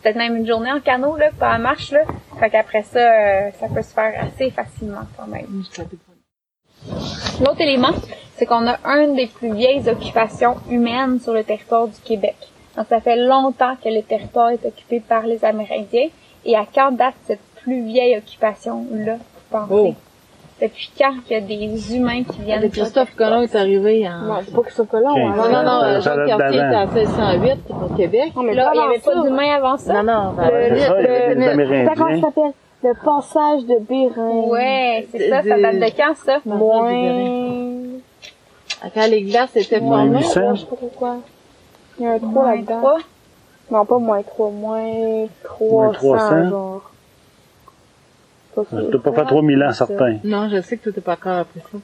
peut-être même une journée en canot, là, pas en marche, là. Fait qu'après ça, euh, ça peut se faire assez facilement, quand même. L'autre élément, c'est qu'on a une des plus vieilles occupations humaines sur le territoire du Québec. Donc, ça fait longtemps que le territoire est occupé par les Amérindiens. Et à quand date cette plus vieille occupation-là, vous pensez? Oh. Depuis quand qu'il y a des humains qui viennent... Le Christophe Colomb est arrivé en... Non, c'est pas Christophe Colomb. Ok. hein. Non, non, non, date Cartier était en 1608 au Québec. Non, mais Là, il n'y avant avait pas ça. d'humains avant ça? Non, non, Le- C'est ça, le- le- Amérindiens. Comment ça s'appelle? Le passage de Bérin. Ouais, c'est ça, ça date de quand, ça? Moins... Quand les glaces étaient Moins formées, 800. Je sais pas pourquoi. Il y a un 3 Moins là-dedans. Non, pas moins 3, moins 300, Moins 300. genre. Pas. Je t'ai pas fait 3000 ans, certain. non, je sais que tout est pas encore après ça.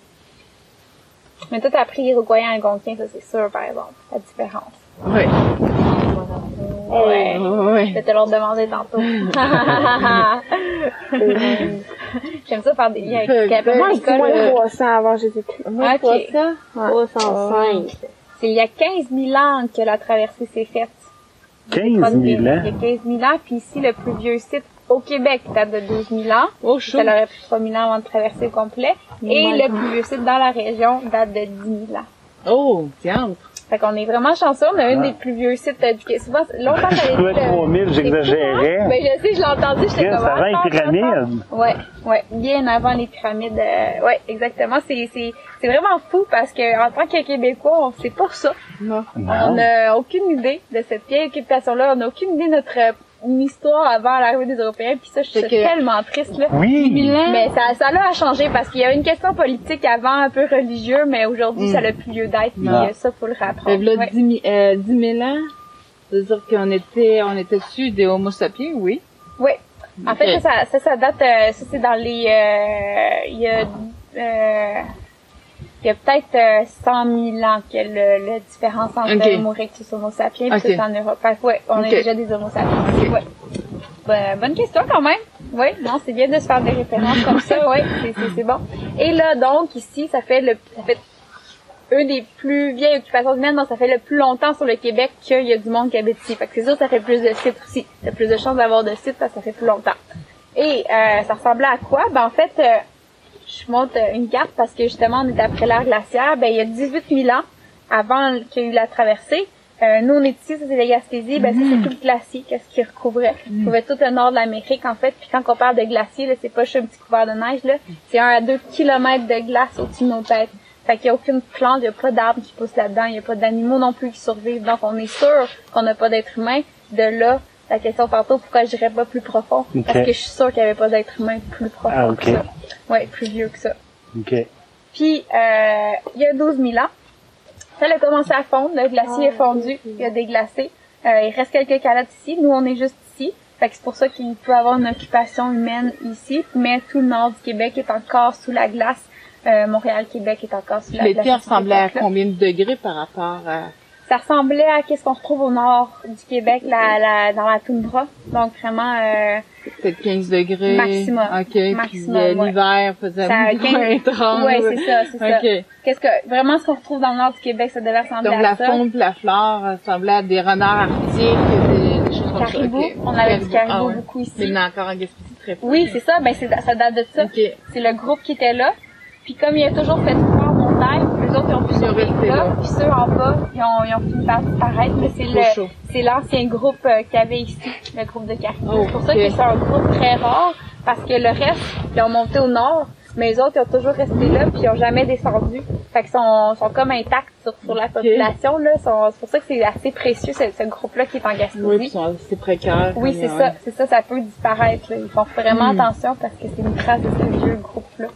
Mais toi, t'as pris Iroquoien algonquin, ça c'est sûr, par exemple, la différence. Oui. Ouais. Oui. Je vais te leur demander tantôt. J'aime ça faire des liens avec Euh, Québec. ben, Moi, Moins, l'école, moins là, 300 avant Jésus-Christ. Moi, Ok. pas ça. Ouais. 305. c'est il y a 15 000 ans que la traversée s'est faite. 15 Il 000 y a ans. 15 000 ans, puis ici, le plus vieux site au Québec date de 12 000 ans. Oh, chaud. Ça leur a pris 3 000 ans avant de traverser le complet. Et le plus vieux site dans la région date de 10 000 ans. Oh, tiens. Fait qu'on est vraiment chanceux. On a un Ah. des plus vieux sites euh, du Québec. Souvent, longtemps, ça Je trouvais 3000, j'exagérais. Ben, je sais, je l'ai entendu, j'étais comme... c'est avant ah, les attends, pyramides. Ouais, ouais, bien avant les pyramides. euh, ouais, exactement. C'est, c'est, c'est vraiment fou parce que en tant que Québécois, on sait pas ça. Non. On n'a aucune idée de cette vieille occupation-là. On n'a aucune idée de notre euh, histoire avant l'arrivée des Européens. Puis ça, je suis que- tellement triste là. Oui. Mais ça, ça l'a changé parce qu'il y a une question politique avant un peu religieux, mais aujourd'hui, ça n'a plus lieu d'être. Puis Non. euh, ça, faut le rapprendre. là, Ouais. 10 000, euh, 10 000 ans, ça veut dire qu'on était, on était dessus des homo sapiens, oui. Oui. En fait, ça, ça, ça date, euh, ça c'est dans les, euh, il y a, euh, il y a peut-être euh, 100 000 ans que le, la différence entre Ok. Homo erectus Homo sapiens, puis Ok. c'est en Europe. Fait que, ouais, on Ok. a déjà des Homo sapiens. Ouais. Ben, bonne question quand même. Oui, non, c'est bien de se faire des références comme ça, oui, c'est, bon. Et là, donc, ici, ça fait le, ça fait une des plus vieilles occupations humaines, donc ça fait le plus longtemps sur le Québec qu'il y a du monde qui habite ici. Fait que c'est sûr ça fait plus de sites aussi. T'as plus de chances d'avoir de sites parce que ça fait plus longtemps. Et euh, ça ressemblait à quoi? Ben en fait, euh, je monte euh, une carte parce que justement on est après l'ère glaciaire. Ben il y a 18 000 ans, avant qu'il y ait eu la traversée, euh, nous on est ici, ça c'est la Gaspésie, ben c'est tout le glacier, qu'est-ce qui recouvrait? Couvrait tout le nord de l'Amérique en fait. Puis quand on parle de glacier, là, c'est pas juste un petit couvert de neige, là, c'est un à deux kilomètres de glace au-dessus de nos têtes. Fait qu'il n'y a aucune plante, il n'y a pas d'arbres qui poussent là-dedans, il n'y a pas d'animaux non plus qui survivent. Donc on est sûr qu'on n'a pas d'être humain. De là, la question tantôt, pourquoi je dirais pas plus profond? Parce que je suis sûre qu'il n'y avait pas d'être humain plus profond Ah, ok. que ça. Ouais, plus vieux que ça. OK. Puis, euh, il y a 12 000 ans, ça a commencé à fondre, le glacier est fondu, il y a déglacé. Euh, il reste quelques calottes ici, nous on est juste ici. Fait que c'est pour ça qu'il peut y avoir une occupation humaine ici, mais tout le nord du Québec est encore sous la glace. Euh, Montréal-Québec est encore sous la glace. L'été ressemblait à combien de degrés par rapport à... Ça ressemblait à qu'est-ce qu'on retrouve au nord du Québec, la, la, dans la toundra. Donc vraiment, euh, Peut-être 15 degrés. Maximum. OK. Puis Maximum, euh, ouais. l'hiver faisait Ça a moins 30. ouais, c'est ça, c'est ça. Qu'est-ce que vraiment ce qu'on retrouve dans le nord du Québec, ça devait ressembler Donc à la ça. faune pis la flore ressemblaient à des renards arctiques, des, des choses comme caribou. ok. On avait du caribou Ah ouais. beaucoup ici. Mais il y en a encore en Gaspésie très peu. Oui, c'est ça. Ben, c'est, ça date de ça. Ok. C'est le groupe qui était là. Puis comme il a toujours fait froid en montagne, les autres ils ont survivre restés là. là. Puis ceux en bas, ils ont, ils ont fini par disparaître. Mais c'est le, l'ancien groupe euh, qu'il y avait ici, le groupe de. Oh, c'est pour ça que c'est un groupe très rare, parce que le reste, ils ont monté au nord, mais les autres, ils ont toujours resté là, puis ils ont jamais descendu. Fait qu'ils sont, sont comme intacts sur, sur la population, là. C'est pour ça que c'est assez précieux, ce, ce groupe-là qui est en Gaspésie. Oui, puis ils sont assez précaires. Oui, comme, c'est ouais. ça, c'est ça, ça peut disparaître. Là. Ils font vraiment Hmm. attention parce que c'est une trace de ce vieux groupe-là.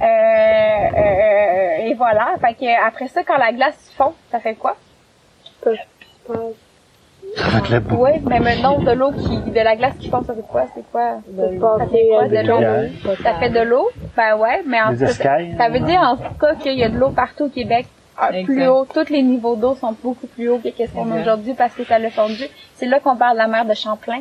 Euh, euh, et voilà. Fait que après ça, quand la glace fond, ça fait quoi? Ça va être le bout. Oui, mais maintenant de l'eau qui, de la glace qui fond, ça fait quoi? C'est quoi? Ça fait quoi de l'eau? Ça fait de l'eau? Ben ouais, mais en Des tout cas, escailles. ça veut dire en tout cas qu'il y a de l'eau partout au Québec. Ah, Exact. Plus haut, tous les niveaux d'eau sont beaucoup plus hauts que ce qu'on a aujourd'hui parce que ça l'a fondu. C'est là qu'on parle de la mer de Champlain.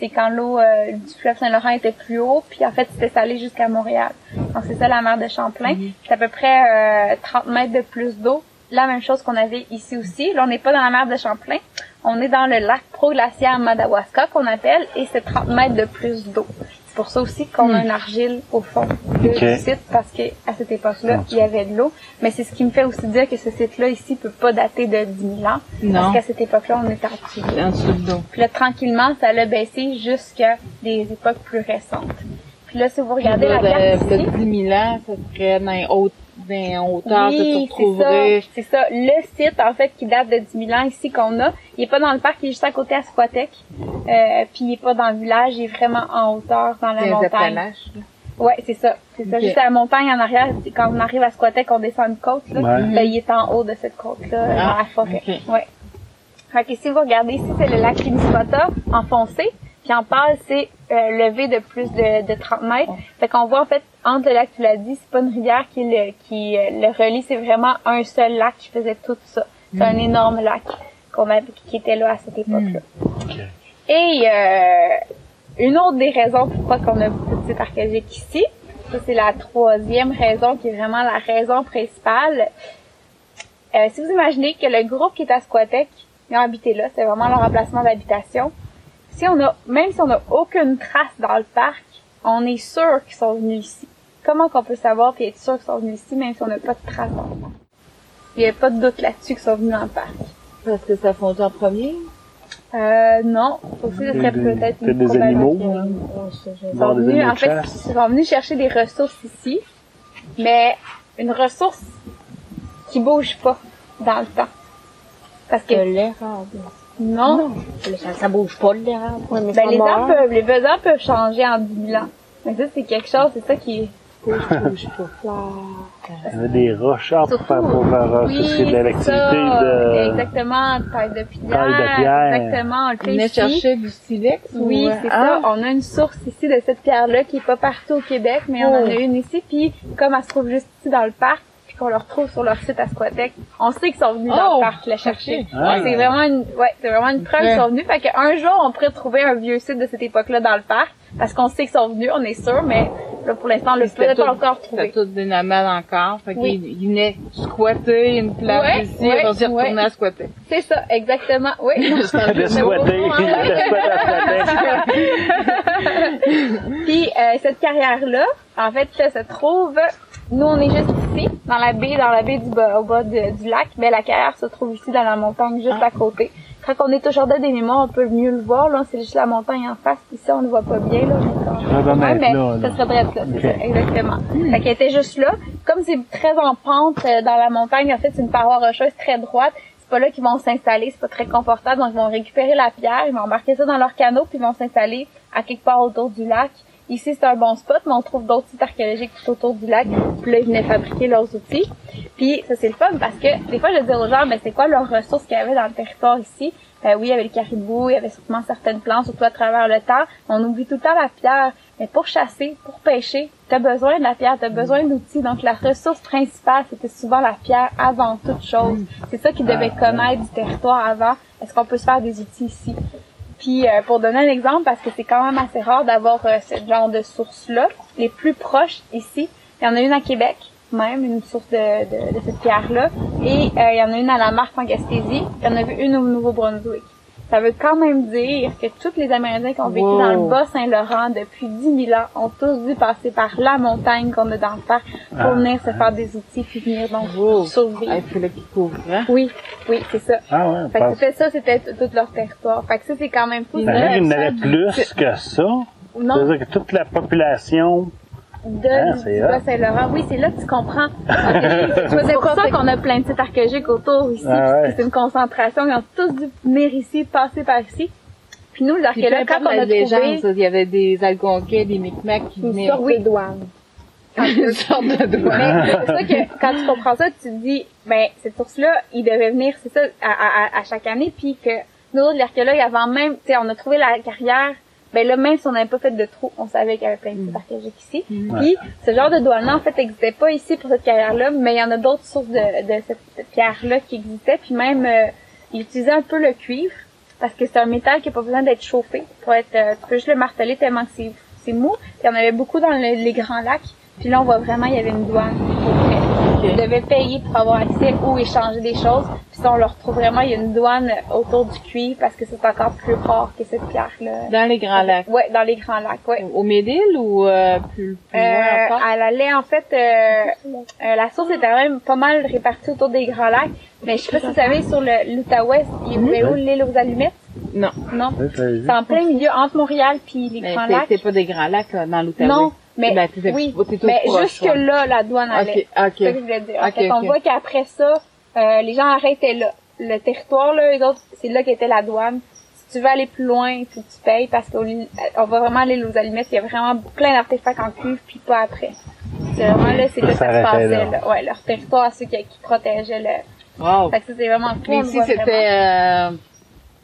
C'est quand l'eau euh, du fleuve Saint-Laurent était plus haut, puis en fait c'était salé jusqu'à Montréal. Donc c'est ça la mer de Champlain. C'est à peu près euh, 30 mètres de plus d'eau. La même chose qu'on avait ici aussi. Là on n'est pas dans la mer de Champlain, on est dans le lac proglaciaire Madawaska qu'on appelle, et c'est 30 mètres de plus d'eau. C'est pour ça aussi qu'on a une argile au fond de- Ok. du site parce que à cette époque-là, il y avait de l'eau. Mais c'est ce qui me fait aussi dire que ce site-là ici peut pas dater de 10 000 ans. Non. Parce qu'à cette époque-là, on était en dessous. de l'eau. De. Puis là, tranquillement, ça l'a baissé jusqu'à des époques plus récentes. Puis là, si vous regardez la Là, carte de, de ici, 10 000 ans, ça serait dans les hautes, que tu oui, c'est ça. Le site, en fait, qui date de 10 000 ans ici qu'on a, il est pas dans le parc, il est juste à côté à Squatec. Euh, puis il est pas dans le village, il est vraiment en hauteur, dans la montagne. Ouais, c'est ça. C'est ça. Juste à la montagne en arrière, quand on arrive à Squatec, on descend une côte, là. Ouais. Ben, il est en haut de cette côte-là, Ah, dans la forêt. ok. Ouais. Fait que si vous regardez ici, c'est le lac Témiscouata, enfoncé. Puis en pâle, c'est euh, levé de plus de, de 30 mètres. Fait qu'on voit en fait, entre le lac, tu l'as dit, c'est pas une rivière qui le, qui euh, le relie, c'est vraiment un seul lac qui faisait tout ça. C'est un énorme lac qu'on avait, qui était là à cette époque-là. Et euh, une autre des raisons pourquoi qu'on a beaucoup de sites archéologiques ici, ça c'est la troisième raison qui est vraiment la raison principale. Euh, si vous imaginez que le groupe qui est à Squatec, ils ont habité là, c'est vraiment leur emplacement d'habitation. Si on a, même si on n'a aucune trace dans le parc, on est sûr qu'ils sont venus ici. Comment qu'on peut savoir puis être sûr qu'ils sont venus ici même si on n'a pas de trace dans le parc? Il n'y a pas de doute là-dessus qu'ils sont venus dans le parc. Parce que ça fondu en premier? Euh, non. Aussi, ce serait peut-être peut-être une des animaux, hein. Ils sont venus, en de fait, chasse. ils sont venus chercher des ressources ici, mais une ressource qui bouge pas dans le temps. Parce que, l'érable. Non, Ça, ça bouge pas. Ouais, mais ben, les arbres peuvent, les besoins peuvent changer en 10 000 ans. Mais ça, c'est quelque chose, c'est ça qui est, Il y avait des roches ah, pour faire pour faire oui, associer de c'est l'activité de. exactement, taille de pierre, Taille de pierre. exactement, on le On fait ici. chercher du silex Oui, ou, c'est ah, ça. On a une source ici de cette pierre-là qui est pas partout au Québec, mais on en a Oh. une ici. Puis comme elle se trouve juste ici dans le parc, qu'on le retrouve sur leur site à Squatec, on sait qu'ils sont venus dans Oh, le parc la chercher. c'est vraiment une, ouais, c'est vraiment une preuve qu'ils sont venus. Fait qu'un jour, on pourrait trouver un vieux site de cette époque-là dans le parc, parce qu'on sait qu'ils sont venus, on est sûr, mais là, pour l'instant, on le C'était peut pas encore C'était trouvé. tout des nomades encore. Fait Oui. qu'ils ils venaient squatter une place Ouais, ici, ouais, s'y ouais. retourner à squatter. C'est ça, exactement. Oui. de squatter. À Puis euh, cette carrière-là, en fait, ça se trouve, nous on est juste ici, dans la baie, dans la baie du bas, au bas de- du lac, mais la carrière se trouve ici dans la montagne juste à côté. Quand on est au jardin des mémoires, on peut mieux le voir, là, c'est juste la montagne en face, ici on ne voit pas bien, là. mais quand- Ouais, là, là. ça serait là, ça, exactement. Fait qu'elle était juste là. Comme c'est très en pente euh, dans la montagne, en fait, c'est une paroi rocheuse très droite. C'est pas là qu'ils vont s'installer, c'est pas très confortable. Donc, ils vont récupérer la pierre, ils vont embarquer ça dans leur canot, puis ils vont s'installer à quelque part autour du lac. Ici, c'est un bon spot, mais on trouve d'autres sites archéologiques tout autour du lac. Puis là, ils venaient fabriquer leurs outils. Puis ça, c'est le fun parce que des fois, je dis aux gens, mais c'est quoi leurs ressources qu'il y avait dans le territoire ici? Ben oui, il y avait les caribous, il y avait sûrement certaines plantes, surtout à travers le temps. On oublie tout le temps la pierre. Mais pour chasser, pour pêcher, t'as besoin de la pierre, t'as besoin d'outils. Donc la ressource principale, c'était souvent la pierre avant toute chose. C'est ça qui devait connaître du territoire avant. Est-ce qu'on peut se faire des outils ici? Puis euh, pour donner un exemple, parce que c'est quand même assez rare d'avoir euh, ce genre de sources-là, les plus proches ici, il y en a une à Québec, même, une source de, de, de cette pierre-là, et euh, il y en a une à la Marque en il y en a une au Nouveau-Brunswick. Ça veut quand même dire que tous les Amérindiens qui ont vécu Wow. dans le Bas-Saint-Laurent depuis 10 000 ans ont tous dû passer par la montagne qu'on a dans le parc pour Ah. venir se faire des outils puis venir donc Wow. là qu'ils couvrent, hein? Oui, oui, c'est ça. Ah ouais, Fait que c'était ça, c'était tout leur territoire. Fait que ça, c'est quand même fou. qu'il y en avait plus que ça. Non, C'est-à-dire que toute la population. De Ah. Bas-Saint-Laurent. Oui, c'est là que tu comprends. c'est pour ça qu'on a plein de sites archéologiques autour ici. Ah parce que ouais. C'est une concentration. Ils ont tous dû venir ici, passer par ici. Puis nous, les archéologues, quand on a trouvé... ça, il y avait des Algonquins, des Micmacs qui Une venaient. sorte Oui. de douane. Une sorte de douane. C'est ça que quand tu comprends ça, tu te dis, ben cette source-là, il devait venir, c'est ça, à, à, à chaque année, puis que nous autres, les archéologues, avant même, tu sais, on a trouvé la carrière, ben là, même si on n'avait pas fait de trou, on savait qu'il y avait plein de sites archéologiques ici. Puis ce genre de douane-là, en fait, n'existait pas ici pour cette carrière-là, mais il y en a d'autres sources de, de cette, pierre-là qui existaient, puis même, euh, ils utilisaient un peu le cuivre, parce que c'est un métal qui n'a pas besoin d'être chauffé pour être, euh, tu peux juste le marteler tellement que c'est, c'est mou. Il y en avait beaucoup dans le- les grands lacs. Puis là, on voit vraiment, il y avait une douane pour. Ils devaient payer pour avoir accès ou échanger des choses. Puis ça, on le retrouve vraiment, il y a une douane autour du cuivre parce que c'est encore plus rare que cette pierre-là. Dans les Grands Lacs. Ouais, dans les grands lacs, ouais. Au Médil ou euh, plus, plus Euh, loin encore? elle allait en fait, euh, euh, la source était quand même pas mal répartie autour des grands lacs. Mais je sais pas si vous savez, sur l'Outaouais, il y avait où l'île aux allumettes? Non. Non. C'est en plein milieu entre Montréal puis les Mais grands lacs. c'est pas des Grands Lacs là, dans l'Outaouais. Non, mais Ben, t'étais- oui, mais jusque ouais. là, la douane allait. Ok, ok. C'est ça que je voulais dire. En Ok, fait, on voit qu'après ça, euh, les gens arrêtaient là. Le territoire, là, les autres, c'est là qu'était la douane. Si tu veux aller plus loin, il faut que tu payes parce qu'on on va vraiment aller aux allumettes. Il y a vraiment plein d'artefacts en cuivre, puis pas après. C'est vraiment là, c'est là que ça se passait. là. Là. Ouais, leur territoire à ceux qui, qui protégeaient le... Wow. Fait que ça, c'est vraiment cool. Mais ici, c'était euh,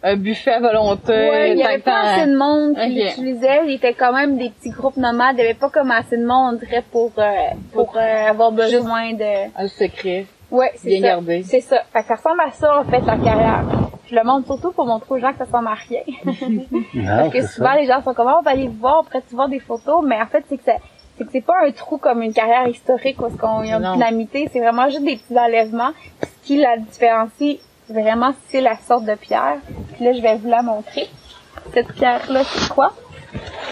un buffet à volonté. Ouais, il y avait pas assez de monde qui Ok. l'utilisait. Il était quand même des petits groupes nomades. Il y avait pas comme assez de monde, on dirait, pour, euh, pour euh, avoir besoin de... Un secret. Ouais, c'est Bien ça. gardé. C'est ça. Fait que ça ressemble à ça, en fait, la carrière. Je le montre surtout pour montrer aux gens que ça ressemble à rien. Non, Parce que c'est souvent, ça. les gens sont comme, Ah, on va aller voir, après tu voir des photos, mais en fait, c'est que ça, c'est que c'est pas un trou comme une carrière historique où est-ce qu'on y a une dynamité, c'est vraiment juste des petits enlèvements. Ce qui la différencie vraiment, c'est la sorte de pierre. Puis là, je vais vous la montrer. Cette pierre-là, c'est quoi?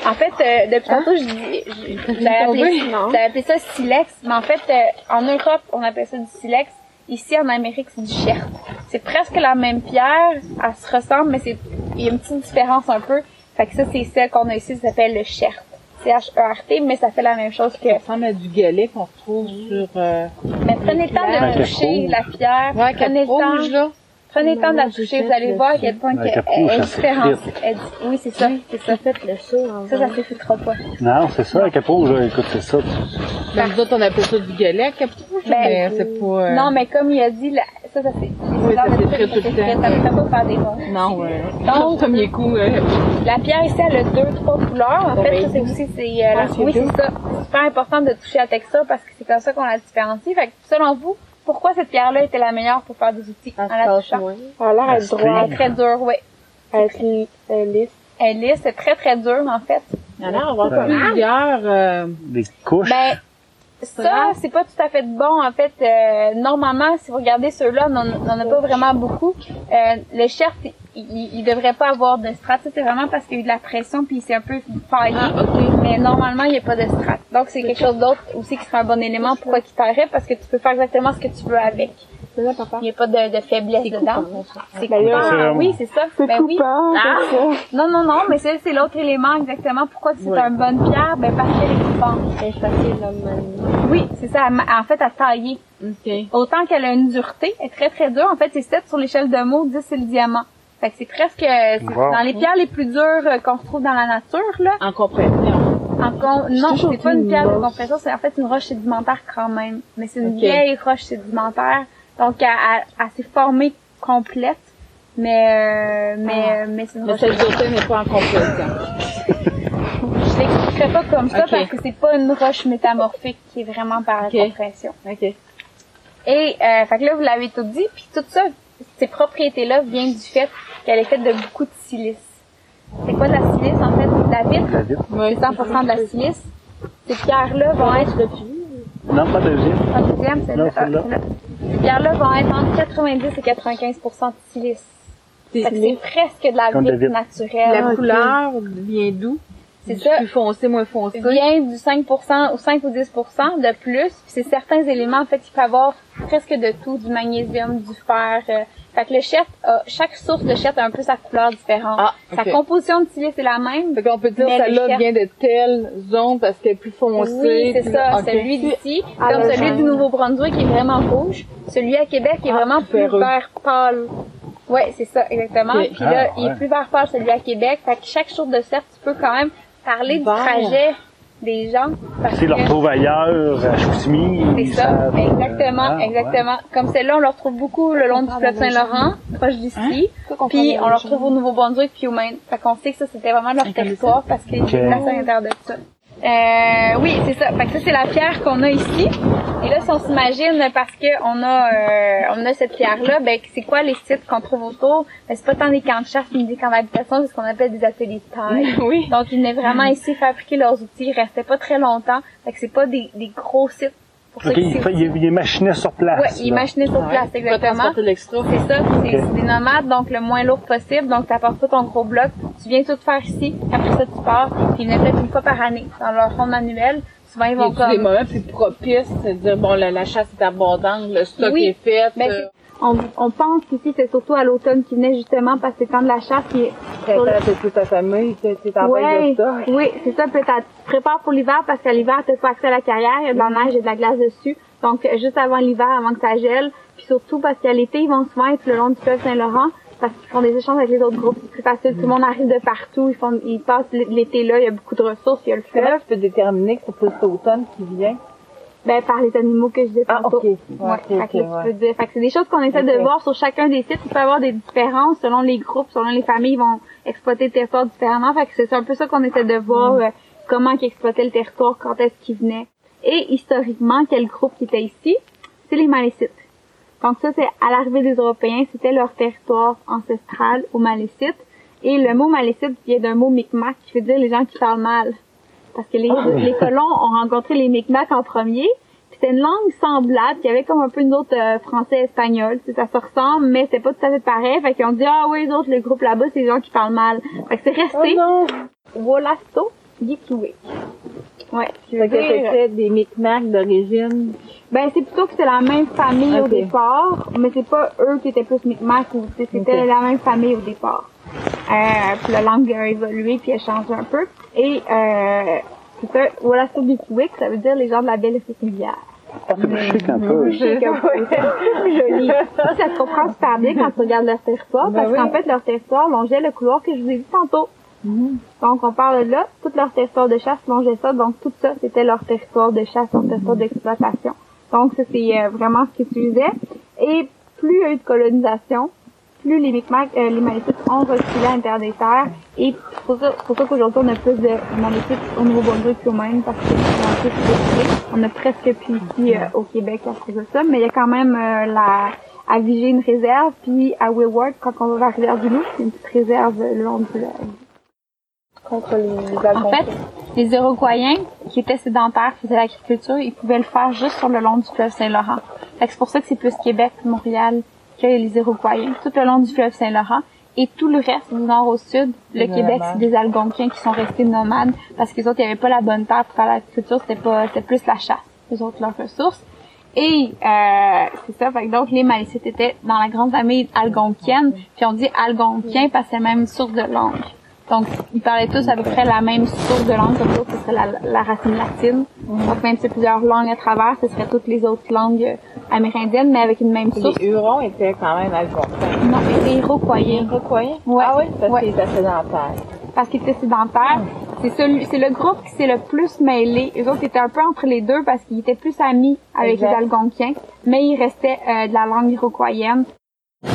En fait, euh, depuis tantôt, je dis, je- j'avais appelé, ça silex, mais en fait, euh, en Europe, on appelle ça du silex. Ici, en Amérique, c'est du chert. C'est presque la même pierre, elle se ressemble, mais c'est, il y a une petite différence un peu. Fait que ça, c'est celle qu'on a ici, ça s'appelle le chert. C-H-E-R-T, mais ça fait la même chose que, Ça ressemble à du galet qu'on retrouve sur... Euh... mais prenez le temps de toucher la pierre. Ouais, prenez le là. Prenez le temps de la Non, toucher, je vous allez voir à quel point qu'elle est différente. Oui, c'est ça, c'est ça. Faites le saut Ça, ça s'effritera pas. Non, c'est ça, là, écoute, c'est ça. Ben, nous autres, on appelle ça du galet, cap rouge, Ben, mais c'est pas... euh, Non, mais comme il a dit, la- ça, ça c'est, Oui, ça s'effrite tout le temps. Ça ne fait pas faire des bons. Non, ouais. Donc- Au premier coup, euh, La pierre ici, elle a deux, trois couleurs. En fait, ça, c'est aussi, c'est, euh, la- oui, c'est ça. C'est super important de toucher la texture parce que c'est comme ça qu'on la différencie. Fait que, selon vous, pourquoi cette pierre-là était la meilleure pour faire des outils en la touchant? Ça a l'air Elle d'être se Elle droite. est très dure, oui. Les euh, lisse. Elle est lisse, c'est très, très dur, en fait. il y en a avoir Ben, plusieurs... Euh... Des couches. Ben, ça, c'est pas tout à fait bon. En fait, euh, normalement, si vous regardez ceux-là, on n'en a pas vraiment beaucoup. Euh, le chef, il, il devrait pas avoir de strat. Ça, c'est vraiment parce qu'il y a eu de la pression puis il s'est un peu faillé. Ah, ok. Mais normalement, il n'y a pas de strat. Donc, c'est quelque chose d'autre aussi qui serait un bon élément pour qu'il t'arrête parce que tu peux faire exactement ce que tu veux avec. C'est ça, papa. Il n'y a pas de, de faiblesse dedans. C'est Ben coupant. c'est Oui, c'est ça. C'est Ben oui. Ah! c'est ça. Non, non, non, mais c'est c'est l'autre élément exactement. Pourquoi c'est Ouais. une bonne pierre? Ben, parce qu'elle est coupante. Facile à. Oui, c'est ça. En fait, à tailler. OK. Autant qu'elle a une dureté, elle est très très dure. En fait, c'est 7 sur l'échelle de mots, 10 c'est le diamant. Fait que c'est presque c'est Wow. dans les pierres les plus dures euh, qu'on retrouve dans la nature là. En compression. En con- non, c'est pas une pierre de compression, c'est en fait une roche sédimentaire quand même, mais c'est une vieille roche sédimentaire. Donc elle, elle- elle s'est formée complète, mais euh, mais euh, mais c'est une Mais roche. cette dureté n'est pas en compression. Je l'expliquerai pas comme ça parce que c'est pas une roche métamorphique qui est vraiment par la compression. OK. Et euh, fait que là, vous l'avez tout dit, puis tout ça, ces propriétés-là viennent du fait qu'elle est faite de beaucoup de silice. C'est quoi de la silice en fait? La vitre, La vitre. Oui. c'est 100% de la silice. Ces pierres-là vont être Non, pas deuxième. en deuxième, c'est là. celle-là. Ces pierres-là vont être entre 90 et 95% de silice. Fait que c'est presque de la de vitre vitre. naturelle. La couleur vient d'où? C'est Du ça. Plus foncé, moins foncé. vient du 5% ou 5 ou 10% de plus. Puis c'est certains éléments, en fait, il peut avoir presque de tout, du magnésium, du fer. euh. fait que le chef, a, chaque source de chef a un peu sa couleur différente. Ah, Sa ok. composition de silice est la même. Fait qu'on peut dire le celle-là chef- vient de telle zone parce qu'elle est plus foncée. Oui, c'est ça. ok. Celui d'ici, Ah, comme celui du Nouveau-Brunswick qui est vraiment rouge. Celui à Québec est Ah, vraiment plus vert. pâle. Ouais, c'est ça, exactement. Ok. Puis là, Ah, il est plus vert pâle celui à Québec. Fait que chaque jour de cerf, tu peux quand même parler du trajet des gens. parce que- retrouvent ailleurs, à Chicoutimi, C'est ça, savent, euh, exactement, ah, ouais. exactement. Comme celle-là, on le retrouve beaucoup le long du fleuve Saint-Laurent, proche d'ici. Puis on le retrouve au Nouveau-Brunswick puis au Maine. Fait qu'on sait que ça, c'était vraiment leur territoire parce qu'ils Ok. étaient placés à l'intérieur de ça. Euh, oui, c'est ça. Fait que ça, c'est la pierre qu'on a ici. Et là, si on s'imagine, parce que on a, euh, on a cette pierre-là, ben, c'est quoi les sites qu'on trouve autour? Ben, c'est pas tant des camps de chasse ni des camps d'habitation, c'est ce qu'on appelle des ateliers de taille. Oui. Donc, ils venaient vraiment ici fabriquer leurs outils. Ils restaient pas très longtemps. Fait que c'est pas des, des gros sites. Pour ça Ok, que il, c'est fait, il, il est machiné sur place. Ouais, il là. machinait sur place, exactement. C'est ça, c'est des nomades, donc le moins lourd possible. Donc, t'apportes pas ton gros bloc. Tu viens tout faire ici. Après ça, tu pars. Puis ils venaient peut-être une fois par année dans leur ronde manuel. Souvent, ils Il vont a des comme... moments plus propices, c'est-à-dire, bon, la, la chasse est abondante, le stock Oui. est fait. Ben, euh, on, on pense qu'ici, c'est surtout à l'automne qui venait justement parce que c'est le temps de la chasse. Puis, t'as toute ta famille, t'es en Ouais, de ça. oui, c'est ça. Puis tu te prépares pour l'hiver parce qu'à l'hiver, t'as pas accès à la carrière, il y a de la neige et de la glace dessus. Donc, euh, juste avant l'hiver, avant que ça gèle. Puis surtout parce qu'à l'été, ils vont souvent être le long du fleuve Saint-Laurent parce qu'ils font des échanges avec les autres groupes. C'est plus facile. Tout le monde arrive de partout. Ils font, ils passent l'été là. Il y a beaucoup de ressources. Il y a le Comment fleuve. tu peux déterminer que c'est plus l'automne qui vient? Ben, par les animaux que je disais Ah, tantôt. ok. Ouais, fait que ouais. dire. Fait c'est des choses qu'on essaie de voir sur chacun des sites. Il peut y avoir des différences selon les groupes, selon les familles, ils vont exploiter le territoire différemment. Fait que c'est un peu ça qu'on essaie de voir, Mm. euh, comment ils exploitaient le territoire, quand est-ce qu'ils venaient. Et historiquement, quel groupe qui était ici? C'est les Malécites. Donc ça, c'est à l'arrivée des Européens, c'était leur territoire ancestral aux Malécites. Et le mot Malécite vient d'un mot Micmac qui veut dire les gens qui parlent mal. Parce que les, les colons ont rencontré les Micmacs en premier. Puis C'était une langue semblable, qui avait comme un peu une autre euh, français-espagnol. Tu sais, Ça se ressemble, mais c'est pas tout à fait pareil. Fait qu'ils ont dit, ah oui, les autres, le groupe là-bas, c'est les gens qui parlent mal. Fait que c'est resté non! Wolasto Gikiwik. Ouais. Fait que c'était des micmacs d'origine? ben, c'est plutôt que c'est la même famille au Ok. départ, mais c'est pas eux qui étaient plus Micmac ou tu sais, c'était Ok. la même famille au départ. Euh, puis la langue a évolué puis a changé un peu. Et euh, c'est ça, Wolasto Gikiwik, ça veut dire les gens de la belle rivière. Ah, c'est plus chic un peu. C'est joli. Ça se comprend super bien quand tu regardes leur territoire, Ben parce oui. qu'en fait, leur territoire longeait le couloir que je vous ai dit tantôt. Donc, on parle là, tout leur territoire de chasse longeait ça, donc tout ça, c'était leur territoire de chasse, leur territoire d'exploitation. Donc, ça, c'est euh, vraiment ce qu'ils utilisaient. Et plus il y a eu de colonisation, plus les Micmacs, euh, les Malécites ont reculé à l'intérieur des terres. Et c'est pour ça, c'est ça qu'aujourd'hui, on a plus de Malécites au Nouveau-Brunswick qu'au Maine, parce un peu plus. On a presque plus ici euh, au Québec à cause de ça, mais il y a quand même euh, la à Viger une réserve, puis à Willward, quand on va vers Rivière-du-Loup, c'est une petite réserve euh, le long du. Contre les, les En fait, les Iroquoiens qui étaient sédentaires, qui faisaient l'agriculture, ils pouvaient le faire juste sur le long du fleuve Saint-Laurent. Fait que c'est pour ça que c'est plus Québec, Montréal que les Iroquoiens, tout le long du fleuve Saint-Laurent. Et tout le reste, du nord au sud, le Québec, c'est des Algonquiens qui sont restés nomades parce que les autres, il n'y avait pas la bonne terre pour faire l'agriculture, c'était pas, c'était plus la chasse, les autres, leurs ressources. Et euh, c'est ça, fait que donc les Malécites étaient dans la grande famille algonquienne, puis on dit algonquien parce que c'est la même source de langue. Donc, ils parlaient tous à peu près la même source de langue, comme l'autre, ce serait la, la racine latine. Donc, même si c'est plusieurs langues à travers, ce serait toutes les autres langues amérindiennes, mais avec une même source. Les Hurons étaient quand même algonquins. Non, les Iroquoiens. Iroquois? Ouais. Ah oui? Parce Ouais. qu'ils étaient sédentaires. parce qu'ils étaient sédentaires. C'est celui, c'est le groupe qui s'est le plus mêlé. Les autres étaient un peu entre les deux parce qu'ils étaient plus amis avec Exact. les Algonquiens, mais ils restaient euh, de la langue iroquoienne.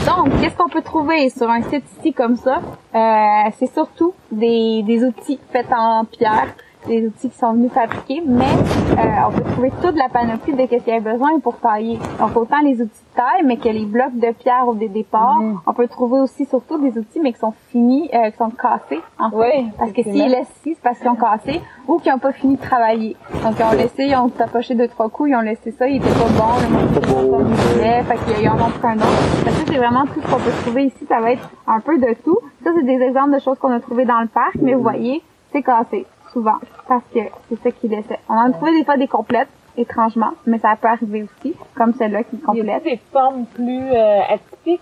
Donc, qu'est-ce qu'on peut trouver sur un site ici comme ça? Euh, c'est surtout des, des outils faits en pierre. Des outils qui sont venus fabriquer, mais euh, on peut trouver toute la panoplie de ce qu'il y a besoin pour tailler. Donc autant les outils de taille, mais que les blocs de pierre au dé- départ. On peut trouver aussi surtout des outils, mais qui sont finis, euh, qui sont cassés. En fait. Oui, Parce que s'ils laissent ici, c'est parce qu'ils ont cassé ou qu'ils n'ont pas fini de travailler. Donc ils ont laissé, ils ont tapoché deux, trois coups, ils ont laissé ça, il était pas bon, le était pas fait qu'ils en ont pris un autre. Ça, c'est vraiment tout ce qu'on peut trouver ici, ça va être un peu de tout. Ça, c'est des exemples de choses qu'on a trouvées dans le parc, mais vous voyez, c'est cassé, souvent, parce que c'est ça qui laissait. On en a trouvé des fois des complètes, étrangement, mais ça peut arriver aussi, comme celle-là qui est Il y complète. a des formes plus euh, atypiques?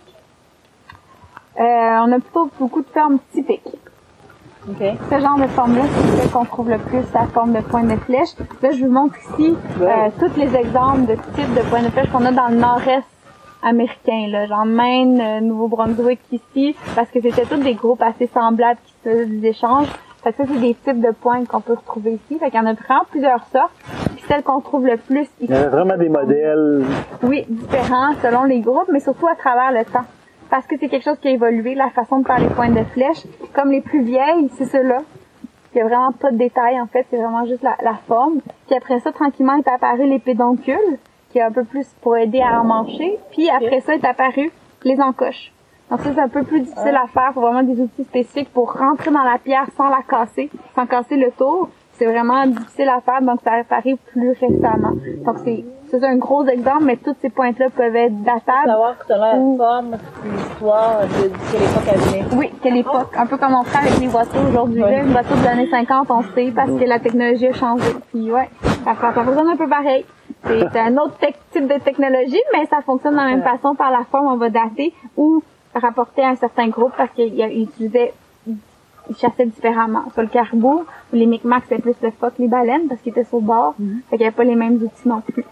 Euh, on a plutôt beaucoup de formes typiques. OK. Ce genre de forme-là, c'est celle qu'on trouve le plus, la forme de pointe de flèche. Là, je vous montre ici euh, tous les exemples de types de pointe de flèche qu'on a dans le nord-est américain, là, genre Maine, euh, Nouveau-Brunswick ici, parce que c'était tous des groupes assez semblables qui se faisaient des échanges. Fait que ça, c'est des types de pointes qu'on peut retrouver ici. Fait qu'il y en a vraiment plusieurs sortes. Puis celle qu'on trouve le plus ici, Il y avait vraiment des modèles. oui, différents selon les groupes, mais surtout à travers le temps. Parce que c'est quelque chose qui a évolué, la façon de faire les pointes de flèche. Comme les plus vieilles, c'est ceux-là. Il y a vraiment pas de détails, en fait, c'est vraiment juste la, la forme. Puis après ça, tranquillement, est apparu les pédoncules, qui est un peu plus pour aider à emmancher. Puis après ça, est apparu les encoches. Donc ça, c'est un peu plus difficile à faire. faut vraiment des outils spécifiques pour rentrer dans la pierre sans la casser, sans casser le tour. C'est vraiment difficile à faire, donc ça a apparu plus récemment. Donc c'est c'est un gros exemple, mais toutes ces pointes-là peuvent être datables. Savoir que la Ou- forme, l'histoire de, de quelle époque elle venait. Oui, quelle époque. Un peu comme on fait avec les voitures aujourd'hui. Là, une voiture des années 50, on sait parce que la technologie a changé. Puis ouais, ça, fonctionne un peu pareil. C'est un autre type de technologie, mais ça fonctionne de la même façon par la forme. On va dater ou rapporter à un certain groupe parce qu'il utilisait ils chassaient différemment. Sur le caribou, les Micmacs, c'était plus le phoque, les baleines, parce qu'ils étaient sur le bord. Fait qu'il n'y avait pas les mêmes outils non plus.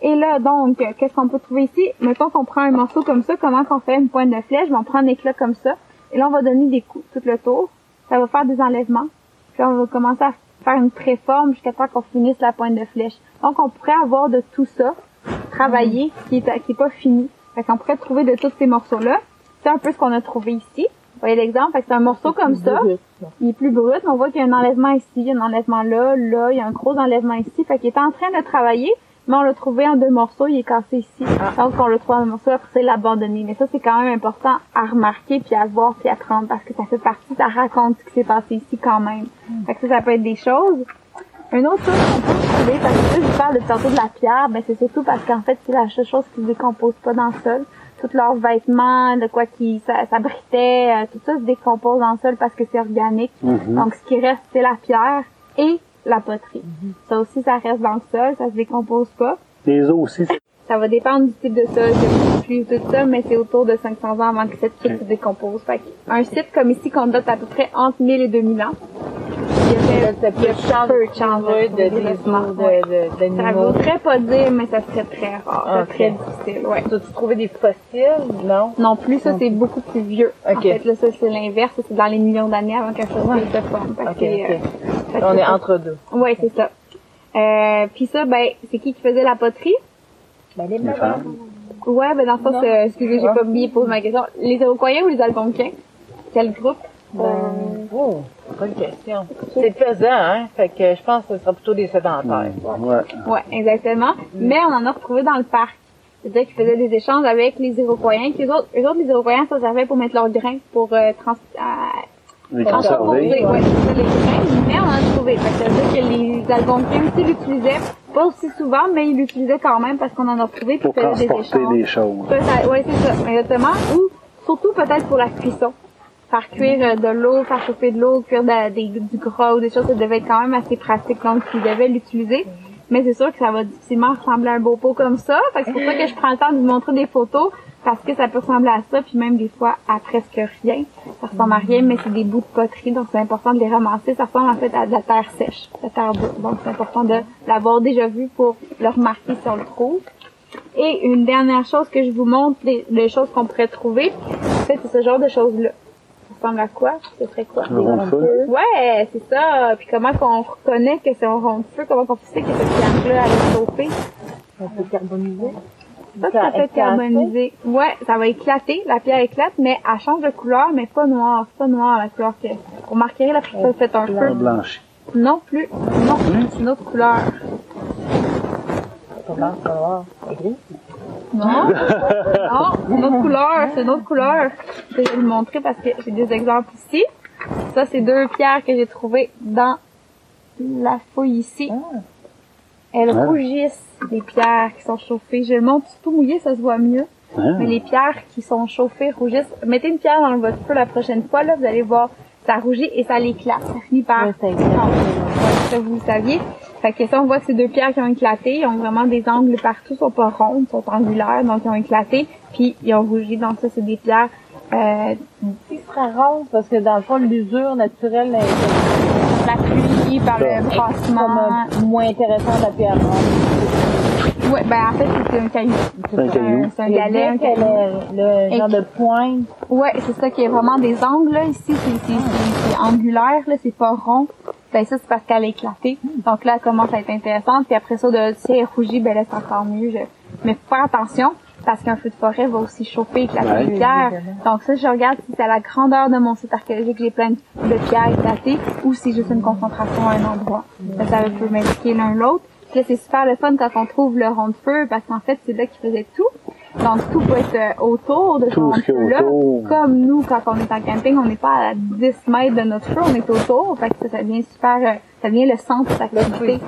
Et là, donc, qu'est-ce qu'on peut trouver ici? Mettons qu'on prend un morceau comme ça, comment qu'on fait une pointe de flèche? Ben, on prend un éclat comme ça. Et là, on va donner des coups tout le tour. Ça va faire des enlèvements. Puis on va commencer à faire une préforme jusqu'à temps qu'on finisse la pointe de flèche. Donc, on pourrait avoir de tout ça, travailler, qui est, qui est pas fini. Fait qu'on pourrait trouver de tous ces morceaux-là. C'est un peu ce qu'on a trouvé ici. Vous voyez l'exemple? Fait que c'est un morceau comme ça. Il est plus brut, mais on voit qu'il y a un enlèvement ici, il y a un enlèvement là, là, il y a un gros enlèvement ici. Fait qu'il est en train de travailler, mais on l'a trouvé en deux morceaux, il est cassé ici. Donc on le trouve en deux morceaux, après c'est l'abandonner. Mais ça, c'est quand même important à remarquer, puis à voir, puis à prendre, parce que ça fait partie, ça raconte ce qui s'est passé ici quand même. Fait que ça, ça peut être des choses. Une autre chose qu'on peut trouver, parce que là, je parle de tantôt de la pierre, mais c'est surtout parce qu'en fait, c'est la seule chose qui se décompose pas dans le sol. Tous leurs vêtements, de quoi qui ça- s'abritait, euh, tout ça se décompose dans le sol parce que c'est organique. Donc, ce qui reste, c'est la pierre et la poterie. Ça aussi, ça reste dans le sol, ça se décompose pas. Les os aussi. c'est- Ça va dépendre du type de sol, de pluie, tout ça, mais c'est autour de 500 ans avant que cette kit se décompose. Fait un site comme ici qu'on date à peu près entre 1000 et 2000 ans. Il y avait, Ça peu de de de, de, de, Ça d'animaux. voudrait pas dire, mais ça serait très rare. Ah, C'est très ok. difficile, ouais. As-tu trouvé des fossiles? Non? Non plus, ça c'est beaucoup plus vieux. En fait, là, ça c'est l'inverse, ça, c'est dans les millions d'années avant qu'un fossile se forme. Euh, On est ça. entre deux. Ouais, c'est ça. Euh, puis ça, ben, c'est qui qui faisait la poterie? Ben, les Les femmes. Ouais, ben dans le sens, euh, excusez, j'ai pas bien posé ma question. Les Iroquois ou les Algonquins? Quel groupe? Ben, oh, bonne question. C'est pesant, hein? Fait que je pense que ce sera plutôt des sédentaires. Ouais. Ouais, exactement. Mais on en a retrouvé dans le parc. C'est-à-dire qu'ils faisaient des échanges avec les Iroquois. Puis eux autres, eux autres, les Iroquois, ça servait pour mettre leurs grains, pour euh, trans à- Les transformer, ouais, les grains. Mais on en a trouvé. Fait que ça veut dire que les Algonquins aussi l'utilisaient, pas aussi souvent, mais ils l'utilisaient quand même parce qu'on en a retrouvé puis Pour des transporter échanges. des choses. Ouais, c'est ça, exactement. Ou surtout peut-être pour la cuisson. Faire cuire euh, de l'eau, faire chauffer de l'eau, cuire du gras ou des choses, ça devait être quand même assez pratique, donc ils devaient l'utiliser. Mais c'est sûr que ça va difficilement ressembler à un beau pot comme ça. Fait que c'est pour ça que je prends le temps de vous montrer des photos, parce que ça peut ressembler à ça, puis même des fois à presque rien. Ça ressemble à rien, mais c'est des bouts de poterie, donc c'est important de les ramasser. Ça ressemble en fait à de la terre sèche, de la terre brute. Donc c'est important de l'avoir déjà vu pour le remarquer si on le trouve. Et une dernière chose que je vous montre, des, des choses qu'on pourrait trouver, en fait, c'est ce genre de choses-là. Ça ressemble à quoi? Ce serait quoi? Le rond de feu. Ouais, c'est ça. Puis comment qu'on reconnaît que c'est un rond de feu? Comment qu'on sait que cette pierre-là, elle est chauffée? On peut carboniser. Ça, ça peut être carbonisé. Ouais, ça va éclater, la pierre éclate, mais elle change de couleur, mais pas noire. C'est pas noir la couleur que... Pour marquer la pierre, ça fait un Un feu. blanchi. Non plus. Non, c'est une autre couleur. Comment ça va? C'est gris? Non. non, c'est une autre couleur, c'est une autre couleur. Je vais vous le montrer parce que j'ai des exemples ici. Ça, c'est deux pierres que j'ai trouvées dans la fouille ici. Elles Ah. rougissent, les pierres qui sont chauffées. Je le montre tout mouillé, ça se voit mieux. Mais les pierres qui sont chauffées rougissent. Mettez une pierre dans votre feu la prochaine fois, là, vous allez voir, ça rougit et ça l'éclate. Ça finit par. Ouais, ça vous le saviez. Fait que ça, on voit c'est deux pierres qui ont éclaté. Ils ont vraiment des angles partout, ils sont pas rondes, ils sont angulaires, donc ils ont éclaté. Puis ils ont rougi. Donc ça, c'est des pierres euh, très rose parce que dans le fond, l'usure naturelle est la pluie, par le brassement. euh, moins intéressante à pierre rose. Ouais, ben en fait, c'est un caillou. C'est un caillou. C'est un Le galet, un caillou. est- le genre Et- de pointe. Ouais, c'est ça qui est vraiment des angles, là. Ici, c'est, c'est, c'est, c'est angulaire, là. C'est pas rond. Ben, ça, c'est parce qu'elle a éclaté. Donc là, elle commence à être intéressante. Puis après ça, de, si elle est rougie, ben là, c'est encore mieux. Je... Mais faut faire attention. Parce qu'un feu de forêt va aussi chauffer, éclater Ouais. les pierres. Donc ça, je regarde si c'est à la grandeur de mon site archéologique, j'ai plein de pierres éclatées, ou si c'est juste une concentration à un endroit. Ça, ça peut m'indiquer l'un l'autre. Puis là, c'est super le fun quand on trouve le rond de feu, parce qu'en fait, c'est là qu'ils faisaient tout. Donc tout peut être euh, autour de ce Tout rond ce feu-là. Comme nous, quand on est en camping, on n'est pas à 10 mètres de notre feu, on est autour. Fait que ça, ça devient super, euh, ça devient le centre de l'activité.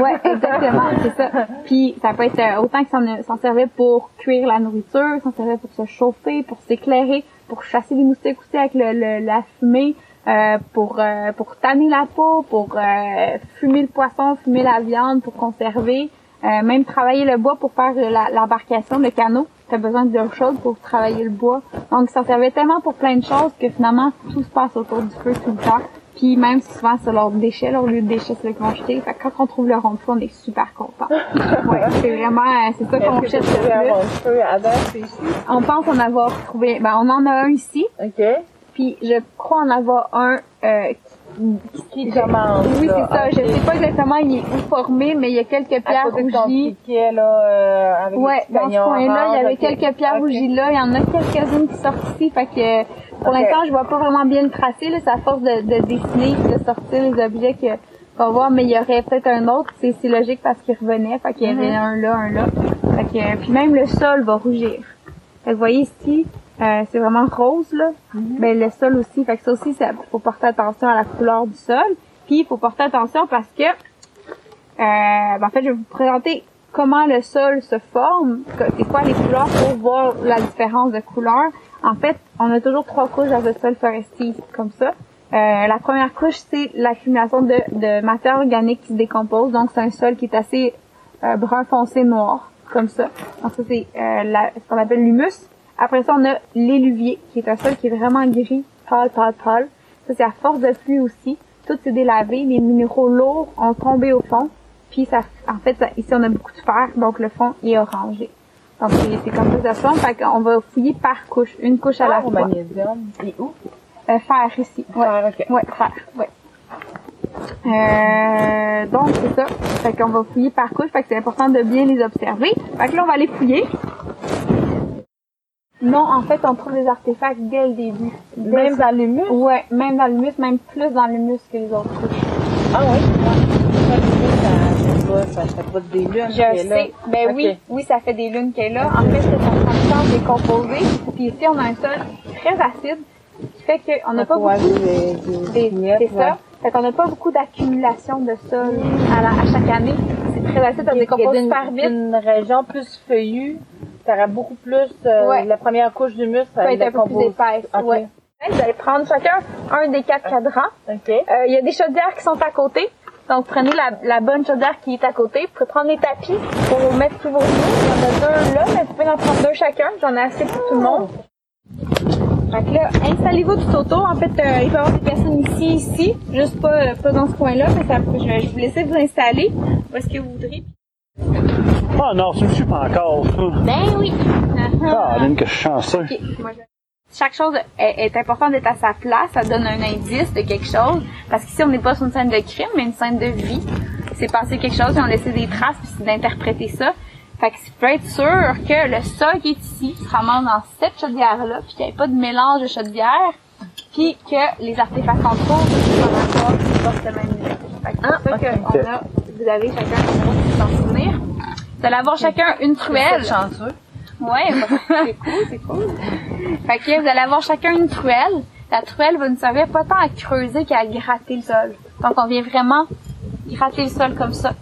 Ouais, exactement, c'est ça. Puis ça peut être euh, autant que s'en s'en servait pour cuire la nourriture, s'en servait pour se chauffer, pour s'éclairer, pour chasser les moustiques aussi avec le, le- la fumée, euh, pour euh, pour tanner la peau, pour euh, fumer le poisson, fumer la viande, pour conserver, euh, même travailler le bois pour faire euh, la- l'embarcation, le canot. T'as besoin de l'eau chaude pour travailler le bois. Donc ça servait tellement pour plein de choses que finalement tout se passe autour du feu tout le temps. Puis même souvent c'est leurs déchets, leur lieu de déchets, c'est vont jeter. Fait que quand on trouve le rond de feu, on est super content. ouais, c'est vraiment, c'est ça qu'on cherche le plus. avant, ici? On pense en avoir trouvé, ben on en a un ici, OK. Puis je crois en avoir un euh, Qui commence. oui c'est ça, OK. je sais pas exactement il est où formé, mais il y a quelques pierres rougies. piquet, là, euh, avec Ouais, dans ce coin-là, il y avait quelques pierres rougies là. Il y en a quelques-unes qui sortent ici. Fait que pour l'instant, je vois pas vraiment bien le tracé. Là, c'est à force de, de dessiner et de sortir les objets que qu'on va voir, mais il y aurait peut-être un autre. C'est, c'est logique parce qu'il revenait. Fait qu'il y avait Mhm. un là, un là. Fait que, puis même le sol va rougir. Fait que vous voyez ici, euh, c'est vraiment rose là. Mhm. Ben le sol aussi. Fait que ça aussi, ça faut porter attention à la couleur du sol. Puis il faut porter attention parce que euh, ben, en fait, je vais vous présenter comment le sol se forme, c'est quoi les couleurs pour voir la différence de couleur. En fait, on a toujours trois couches dans le sol forestier, comme ça. Euh, la première couche, c'est l'accumulation de, de matière organique qui se décompose. Donc, c'est un sol qui est assez euh, brun foncé noir, comme ça. Donc, ça, c'est euh, ce qu'on appelle l'humus. Après ça, on a l'éluvier, qui est un sol qui est vraiment gris, pâle, pâle, pâle. Ça, c'est à force de pluie aussi. Tout s'est délavé, les minéraux lourds ont tombé au fond. Puis ça, en fait, ça- ici on a beaucoup de fer, donc le fond est orangé. Donc c'est comme ça que ça se forme. Fait qu'on va fouiller par couche, une couche à la fois. magnésium. Et où? Euh, fer ici. Ouais. Ah, OK. Ouais, fer. Ouais. Euh, donc c'est ça. Fait qu'on va fouiller par couche. Fait que c'est important de bien les observer. Fait que là on va les fouiller. Non, en fait, on trouve les artefacts dès le début. Dès Même dans l'humus? Ouais, même dans l'humus, même plus dans l'humus que les autres couches. Ah oui? Ça, ça, ça fait pas des lunes. Je qui est là. sais. Ben oui, oui, ça fait des lunes qu'elle est là. En fait, c'est un substance décomposée. Puis ici, on a un sol très acide, qui fait qu'on n'a pas Ouais, beaucoup des- des- des- des miettes, c'est ça. Fait qu'on n'a pas beaucoup d'accumulation de sol à, la- à chaque année. C'est très acide, ça se décompose super vite. d'une région plus feuillue, t'auras beaucoup plus, euh, Ouais. la première couche d'humus, Ça peut être un peu plus épaisse. Ok. Ouais. Vous allez prendre chacun un des quatre cadrans. OK. Euh, Il y a des chaudières qui sont à côté. Donc, prenez la, la bonne chaudière qui est à côté. Vous pouvez prendre les tapis pour mettre tous vos genoux. Il y en a deux là, mais vous pouvez en prendre deux chacun. J'en ai assez pour tout le monde. Fait que là, installez-vous tout autour. En fait, euh, il peut y avoir des personnes ici, ici. Juste pas, euh, pas dans ce coin-là, mais ça, je, vais, je vous laisser vous installer. Où est-ce que vous voudrez. Ah non, tu me suis pas encore. Ben oui. Ah, Aline, que je suis chanceux. Ok, moi, je- Chaque chose est, est important d'être à sa place. Ça donne un indice de quelque chose. Parce qu'ici, on n'est pas sur une scène de crime, mais une scène de vie. C'est passé quelque chose, ils ont laissé des traces, puis c'est d'interpréter ça. Fait que tu peux être sûr que le sol qui est ici se ramasse dans cette chaudière-là, puis qu'il n'y ait pas de mélange de chaudière, puis que les artefacts qu'on trouve sont encore forcément mis. Ah, ça que on a, vous avez chacun un s'en souvenir. Vous allez avoir chacun une truelle. chanceux. Ouais, c'est cool, c'est cool. Fait que vous allez avoir chacun une truelle. La truelle va nous servir pas tant à creuser qu'à gratter le sol. Donc on vient vraiment gratter le sol comme ça,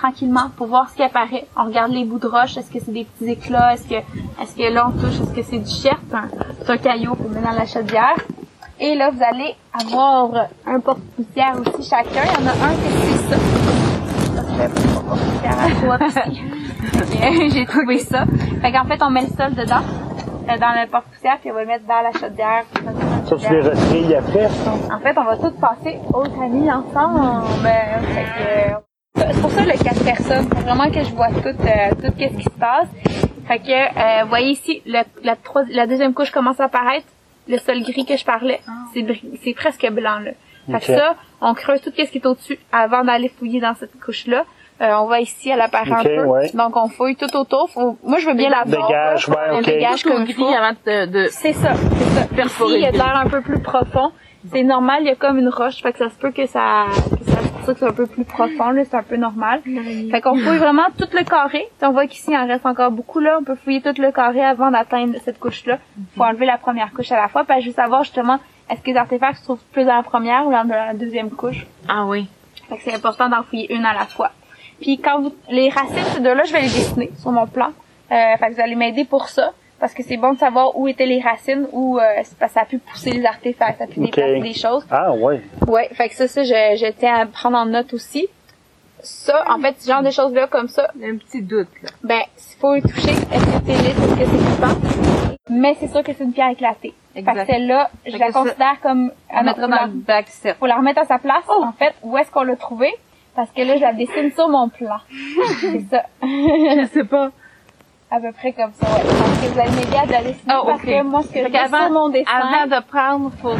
tranquillement, pour voir ce qui apparaît. On regarde les bouts de roche, est-ce que c'est des petits éclats, est-ce que est-ce que là on touche, est-ce que c'est du chert, c'est un, c'est un caillou qu'on met dans la chaudière. Et là vous allez avoir un porte-poussière aussi chacun. Il y en a un qui c'est ça. J'ai trouvé ça. Fait qu'en fait, on met le sol dedans, euh, dans le porte-poussière, puis on va le mettre dans la chaudière. Ça, tu les après, ça? En fait, on va tout passer au tamis ensemble. Fait que, euh, c'est pour ça le quatre personnes. Faut vraiment que je vois tout, euh, tout qu'est-ce qui se passe. Fait que, euh, vous voyez ici, le- la, troi- la deuxième couche commence à apparaître. Le sol gris que je parlais, c'est bri- c'est presque blanc là. Fait que ça, on creuse tout ce qui est au-dessus avant d'aller fouiller dans cette couche-là. Euh, on va ici, elle apparaît Ok, un peu. ouais. Donc on fouille tout autour. Faut- moi, je veux bien la voir. Dégage, là. ouais, On ok. dégage comme il faut. avant de, de C'est ça, c'est ça. Perforer Ici, il y a de l'air un peu plus profond. C'est normal, il y a comme une roche, fait que ça se peut que ça, que ça c'est ça c'est un peu plus profond, là, c'est un peu normal. Fait qu'on fouille vraiment tout le carré. On voit qu'ici, il en reste encore beaucoup, là. On peut fouiller tout le carré avant d'atteindre cette couche-là. Faut enlever la première couche à la fois, puis je veux savoir justement, est-ce que les artefacts se trouvent plus dans la première ou dans la deuxième couche? Ah oui. Fait que c'est important d'en fouiller une à la fois. Puis quand vous, les racines, ces deux-là, je vais les dessiner sur mon plan. Euh, fait que vous allez m'aider pour ça. Parce que c'est bon de savoir où étaient les racines, où euh, c'est parce que ça a pu pousser les artefacts, ça a pu déplacer des choses. Ah, ouais. Ouais, fait que ça, ça, je, je tiens à prendre en note aussi. Ça, en fait, ce genre de choses-là comme ça, Il y a un petit doute, là. ben, s'il faut y toucher, est-ce que c'est lisse, est-ce que c'est coupant? Mais c'est sûr que c'est une pierre éclatée. Fait Exact. que celle-là, je Fait la ça- considère comme... On mettra faut dans la- le bac faut la remettre à sa place, Oh! en fait. Où est-ce qu'on l'a trouvée? Parce que là, je la dessine sur mon plan. c'est ça. Je sais pas. À peu près comme ça, ouais. Parce que vous allez m'aider à la dessiner Ah, parce que moi, ce que je sur mon dessin, Avant de prendre, faut...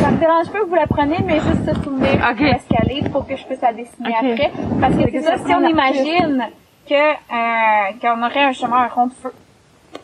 ça me dérange pas que vous la preniez, mais juste se souvenir Ok. où est-ce qu'elle est pour que je puisse la dessiner après. Parce que c'est ça, si on imagine que, euh, qu'on aurait un chemin, un rond de feu,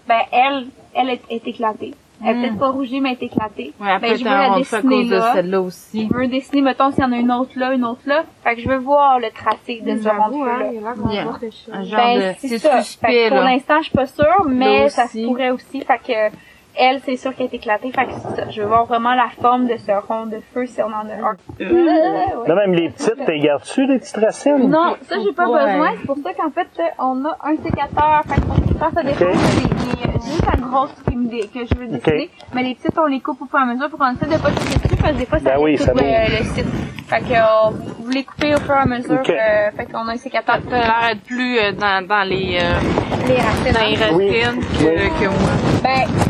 ben, elle, elle est, est éclatée. Elle est peut-être pas rougie, mais elle est éclatée. Ouais, après, ben, je veux la dessiner cause de là. celle-là aussi. Je veux dessiner, mettons, s'il y en a une autre là, une autre là. Fait que je veux voir le tracé de ce rond hein, là. il a. Un genre Ben, de... c'est ça. Fait que suspect, pour là. l'instant, je suis pas sûre, mais Là ça se pourrait aussi. Fait que, elle, c'est sûr qu'elle est éclatée. Fait que c'est ça. Je veux voir vraiment la forme de ce rond de feu si on en a un. Euh, ouais. Là, même les petites, t'es gardes-tu, les petites racines? Non, ça, j'ai pas Ouais. besoin. C'est pour ça qu'en fait, euh, on a un sécateur. Fait qu'on dépend Ok. des, des- c'est juste la grosse qui me dé- que je veux dessiner. Mais les petites, on les coupe au fur et à mesure pour qu'on essaie de pas toucher dessus parce que des fois, ça Ben oui, coupe ça euh, le site. Fait que, euh, vous les coupez au fur et à mesure. Euh, fait qu'on a un sécateur. Ça a l'air d'être plus euh, dans, dans les, euh, Les racines. dans les racines Oui. que, Oui. que moi. Ben, à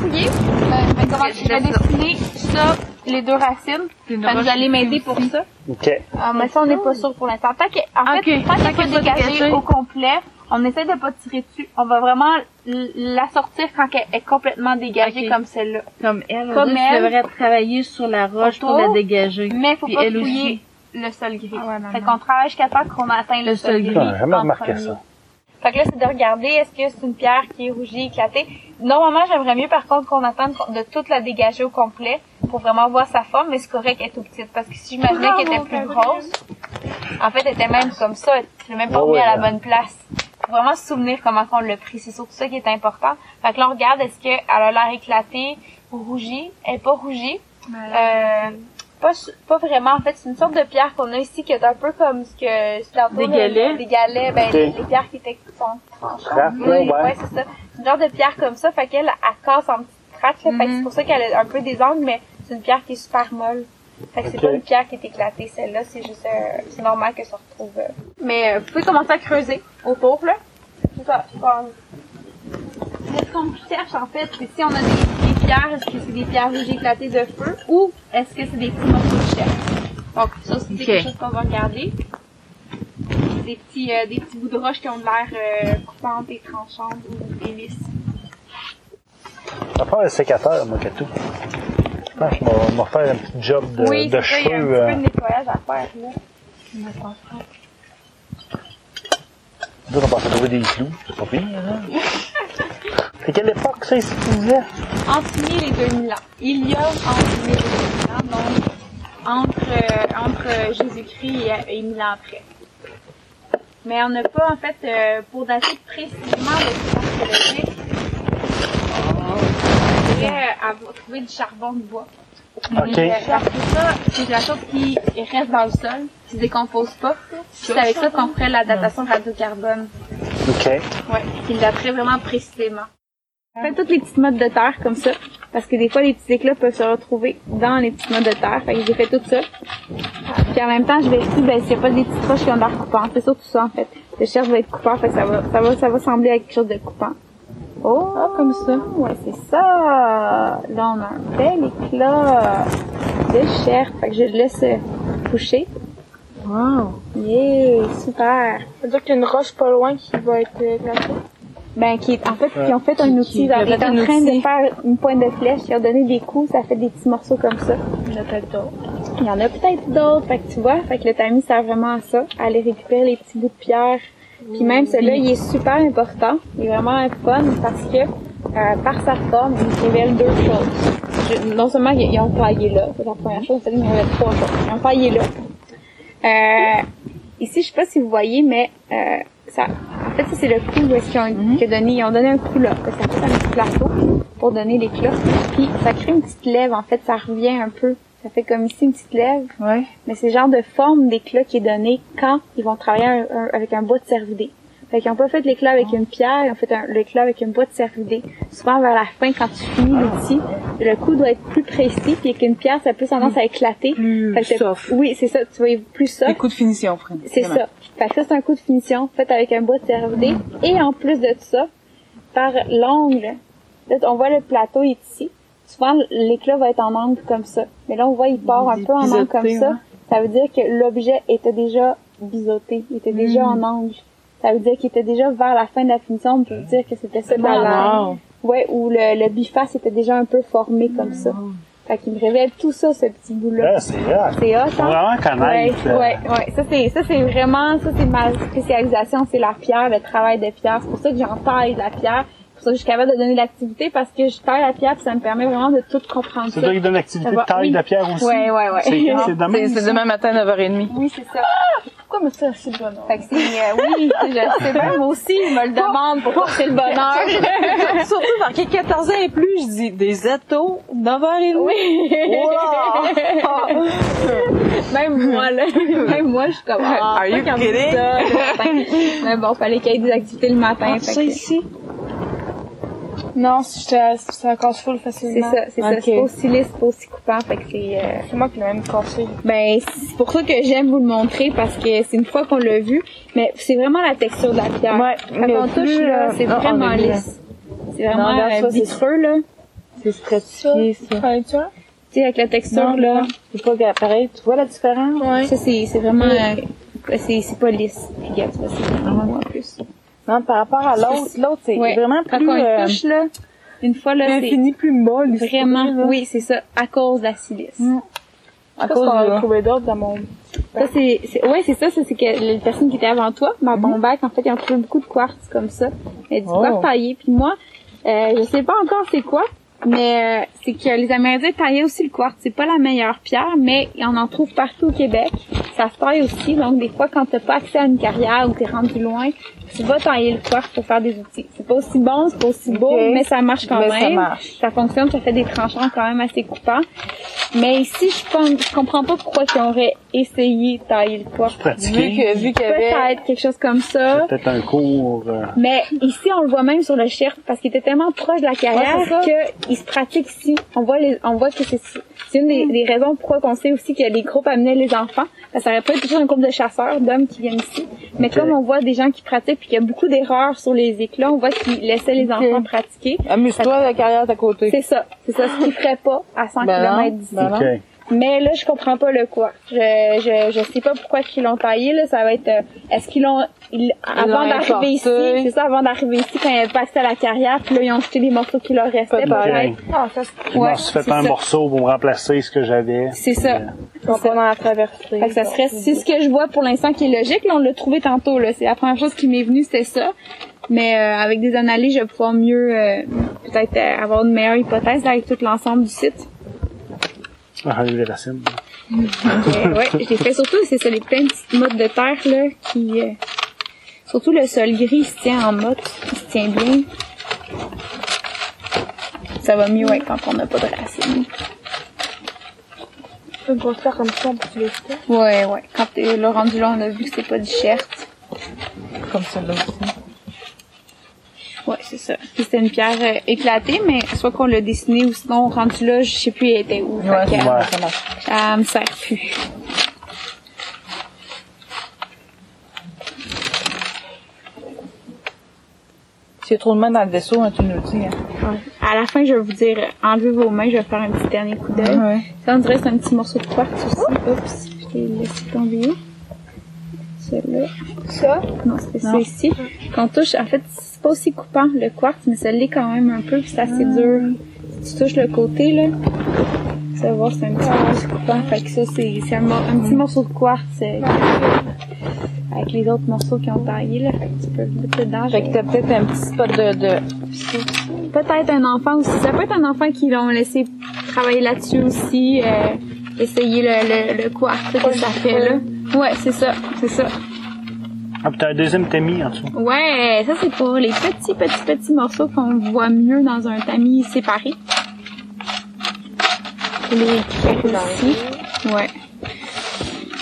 fouiller. Euh, je vais je dessiner ça, les deux racines. Vous allez m'aider pour ça. OK. Ah, mais ça, on n'est pas sûr pour l'instant. Tant que, en Ok, fait, tant tant qu'elle n'est pas dégagée au complet, on essaie de pas tirer dessus. On va vraiment la sortir quand elle est complètement dégagée comme celle-là. Comme elle, Comme elle. tu devrais travailler sur la roche pour la dégager. Mais faut Puis pas elle fouiller aussi. le sol gris. Ah ouais, non, fait qu'on travaille jusqu'à temps qu'on atteint le, Le sol gris. gris. J'ai jamais remarqué ça. Fait que là, c'est de regarder est-ce que c'est une pierre qui est rougie, éclatée? Normalement, j'aimerais mieux par contre qu'on attende de toute la dégager au complet pour vraiment voir sa forme, mais c'est correct qu'elle est tout petite. Parce que si j'imaginais qu'elle était plus grosse, en fait, elle était même comme ça, elle n'est même pas Oh, mis ouais, à la ouais. bonne place. Faut vraiment se souvenir comment on l'a pris. C'est surtout ça qui est important. Fait que là, on regarde est-ce qu'elle a l'air éclatée ou rougie? Elle est pas rougie. Euh, pas, pas vraiment. En fait, c'est une sorte de pierre qu'on a ici qui est un peu comme ce que c'est tantôt, Des le- galets? Des galets, ben, Ok. les, les pierres qui étaient qui sont tranchantes. Oui, ouais, ouais. c'est ça. C'est une genre de pierre comme ça, fait qu'elle, elle casse en petites traces, là. Fait que c'est pour ça qu'elle a un peu des angles, mais c'est une pierre qui est super molle. Fait que c'est Ok. pas une pierre qui est éclatée, celle-là, c'est juste, euh, c'est normal que ça retrouve. euh. Mais, euh, vous pouvez commencer à creuser autour, là. C'est ça, comme- Mais ce qu'on cherche, en fait, c'est si on a des, des pierres, est-ce que c'est des pierres rouges éclatées de feu, ou est-ce que c'est des petits morceaux de chair. Donc, ça, c'est Ok. quelque chose qu'on va regarder. Des petits, euh, des petits bouts de roche qui ont de l'air euh, coupantes et tranchantes ou des lisses. Ça prend un sécateur, moi, que tout. Je pense que je vais je vais faire un petit job de, oui, de y a un cheveux. petit peu euh, de nettoyage à faire, là. Nous, on passer trouver des clous. C'est pas pire, hein? C'est quelle époque, ça, ici, tu disais? Entre 1000 et 2000 ans. Il y a entre 1000 et 2000 ans, donc entre, entre Jésus-Christ et, et mille ans après. Mais on n'a pas, en fait, euh, pour dater précisément le archéologique, on pourrait avoir trouvé du charbon de bois. OK. Euh, Parce que ça, c'est la chose qui reste dans le sol, qui se décompose pas. C'est avec ça qu'on ferait la datation radiocarbone. OK. Ouais, qui daterait vraiment précisément. On fait toutes les petites mottes de terre comme ça, parce que des fois les petits éclats peuvent se retrouver dans les petites mottes de terre. Fait que j'ai fait tout ça. Puis en même temps, je vérifie ben, s'il n'y a pas des petites roches qui ont l'air coupantes. C'est surtout ça en fait. Le cherche va être coupant, fait que ça va, ça va, ça va sembler à quelque chose de coupant. Oh, comme ça. Ouais, c'est ça. Là, on a un bel éclat de chair. Fait que je le laisse coucher. Wow. Yeah, super. Ça veut dire qu'il y a une roche pas loin qui va être glacée. Ben, qui est, en fait, qui ont fait un outil. ils étaient en train outil. de faire une pointe de flèche. Ils ont donné des coups, ça fait des petits morceaux comme ça. Il y en a peut-être d'autres. Il y en a peut-être d'autres. Fait que tu vois, fait que le tamis sert vraiment à ça. À aller récupérer les petits bouts de pierre. Puis même celui-là, il est super important. Il est vraiment fun parce que, euh, par sa forme, il révèle deux choses. Je- non seulement ils ils ont taillé là, c'est la première chose, c'est qu'il y avait trois choses. Ils ont taillé là. Euh, ici, je sais pas si vous voyez, mais euh, ça, en fait, ça c'est le coup où est-ce qu'ils ont, donné, ils ont donné un coup là, parce fait un petit plateau pour donner l'éclat. Puis ça crée une petite lèvre, en fait, ça revient un peu. Ça fait comme ici une petite lèvre, Ouais. mais c'est le genre de forme d'éclat qui est donné quand ils vont travailler un- un- avec un bois de cervidé. Fait qu'ils ont pas fait l'éclat avec une pierre, ils ont fait l'éclat avec un bois de cervidé. Souvent vers la fin, quand tu finis l'outil, le coup doit être plus précis, puis avec une pierre, ça a plus tendance à éclater. Plus Fait que t'as- soft. Oui, c'est ça, tu vois, plus soft. Des coups de finition, frère. C'est ça. Fait que ça, c'est un coup de finition fait avec un bois de cervidé. Et en plus de ça, par l'angle, on voit le plateau est ici. Souvent, l'éclat va être en angle comme ça. Mais là, on voit, il part un peu en angle comme ça. ouais. Ça veut dire que l'objet était déjà biseauté. Il était déjà Mm. en angle. Ça veut dire qu'il était déjà vers la fin de la finition. On peut dire que c'était ça dans. Ouais, où le, le biface était déjà un peu formé comme ça. Fait qu'il me révèle tout ça, ce petit bout-là. Là, c'est hot. C'est hot, hein? vraiment Ouais, connaître. euh, ouais, ouais. Ça c'est, ça c'est vraiment, ça c'est ma spécialisation, c'est la pierre, le travail de pierre. C'est pour ça que j'en taille de la pierre. C'est pour ça que je suis capable de donner l'activité parce que je taille la pierre puis ça me permet vraiment de tout comprendre C'est ça. toi qui donne l'activité Ça de taille oui. de pierre aussi? Ouais, ouais, ouais. C'est c'est demain. C'est c'est ça? demain matin, 9h30. Oui, c'est ça. Pourquoi me faire si bonheur? Fait que c'est, euh, oui, je sais bien, moi aussi, je me le demande pourquoi c'est le bonheur. Surtout marqué 14 ans et plus, je dis des étos, 9h30. Oui. Même moi, là. Même moi, je suis comme, ah, Are you kidding? ça le matin? Mais bon, fallait qu'il y ait des activités le matin. Ah, fait ça que- ici? Non, si j'étais, ça casse full C'est facilement. ça, c'est ça. C'est pas aussi lisse, c'est pas aussi coupant. Fait que c'est, euh, C'est moi qui l'ai même cassé. ben, c'est pour ça que j'aime vous le montrer parce que c'est une fois qu'on l'a vu, mais c'est vraiment la texture de la pierre. Ouais, Quand mais on touche, plus, là, euh, c'est ah, vraiment bien. lisse. C'est vraiment regarde euh, ça, c'est- vitreux, là. C'est stratifié, ça. Fallait-tu un? Tu sais, avec la texture, Non, là. c'est pas pareil. Tu vois la différence? Ouais. Ça, c'est, c'est vraiment, euh, c'est, c'est pas lisse. Puis, Regarde, tu vois, c'est vraiment en plus. Non, par rapport à l'autre, l'autre, c'est Ouais. vraiment Quand plus, on euh, touche, là, une fois, là, c'est infini, plus molle. vraiment, là. oui, c'est ça, à cause de la silice. À cause qu'on a trouvé d'autre dans mon... Ça, c'est, c'est, ouais, c'est ça, c'est que les personnes qui étaient avant toi, ma bon bac, en fait, ils ont trouvé beaucoup de quartz comme ça. Mais du Oh. quartz taillé. Puis moi, euh, je sais pas encore c'est quoi, mais euh, c'est que les Amérindiens taillaient aussi le quartz. C'est pas la meilleure pierre, mais on en trouve partout au Québec. Ça se taille aussi, donc des fois, quand t'as pas accès à une carrière ou t'es rendu loin, tu vas tailler le quartz pour faire des outils. C'est pas aussi bon, c'est pas aussi beau, mais ça marche quand Mais ça même. marche. Ça fonctionne, ça fait des tranchants quand même assez coupants. Mais ici, je pense, je comprends pas pourquoi ils auraient essayé de tailler le quartz. Vu que, vu qu'il y avait, Peut-être quelque chose comme ça. C'est peut-être un cours. euh, Mais ici, on le voit même sur le chef parce qu'il était tellement proche de la carrière Ouais, qu'il se pratique ici. On voit les, on voit que c'est, c'est une des, des raisons pourquoi on sait aussi qu'il y a des groupes amenaient les enfants. Parce que ça aurait pas été toujours un groupe de chasseurs, d'hommes qui viennent ici. Mais comme on voit des gens qui pratiquent puis qu'il y a beaucoup d'erreurs sur les éclats, on voit qu'ils laissaient les enfants pratiquer. amuse-toi, la carrière à côté. C'est ça. C'est ça. Ce qu'ils feraient pas à 100 Ben non, km d'ici. ben. Mais là, je comprends pas le quoi. Je, je, je sais pas pourquoi qu'ils l'ont taillé, là. Ça va être, euh, est-ce qu'ils l'ont, ils- avant d'arriver ici, c'est ça, avant d'arriver ici, quand ils avaient passé à la carrière, puis là, ils ont jeté les morceaux qui leur restaient, Peut-être. peut-être. Ah, ça, Je Ouais, m'en suis fait c'est un ça. morceau pour me remplacer ce que j'avais. C'est ça. pas dans la traversée. Fait que ça serait, c'est ce que je vois pour l'instant qui est logique. Là, on l'a trouvé tantôt, là. C'est la première chose qui m'est venue, c'était ça. Mais euh, avec des analyses, je vais pouvoir mieux, euh, peut-être euh, avoir une meilleure hypothèse là, avec tout l'ensemble du site. Ah, les racines. Euh, ouais, je l'ai fait surtout, c'est ça, les plein de petites mottes de terre, là, qui... euh, surtout le sol gris, il se tient en motte, il se tient bien. Ça va mieux, ouais, quand on n'a pas de racines. On peut faire comme ça, on peut le faire. Ouais, ouais. Quand t'es le rendu là, on a vu que c'était pas du shirt. Comme celle-là aussi. Ouais, c'est ça. Puis c'était une pierre euh, éclatée, mais soit qu'on l'a dessinée ou sinon, rendu là, je sais plus elle était où. Ouais, Fait que, c'est euh, ça marche. ça me sert plus. A trop de mains dans le vaisseau, hein, tu nous le dis. Hein. À la fin, je vais vous dire, euh, enlevez vos mains, je vais faire un petit dernier coup d'œil. Ouais. Ça, on dirait que c'est un petit morceau de quartz aussi. Oups, je l'ai laissé tomber. Celui-là. Ça? Non, c'était ça ici. Quand on touche, en fait, c'est pas aussi coupant le quartz, mais ça l'est quand même un peu, puis c'est assez dur. Si tu touches le côté, là, tu vas voir, c'est un petit peu plus coupant. Fait que ça, c'est c'est un, petit morceau de quartz euh, avec les autres morceaux qui ont taillé, là. Fait que tu peux le mettre dedans. Fait que t'as peut-être un petit spot de, de... Peut-être un enfant aussi. Ça peut être un enfant qui l'ont laissé travailler là-dessus aussi, euh, essayer le, le, le quartz, que ça fait, là. Ouais, c'est ça, c'est ça. Ah, puis t'as un deuxième tamis en dessous. Ouais, ça c'est pour les petits, petits, petits morceaux qu'on voit mieux dans un tamis séparé. Les ici. Ouais.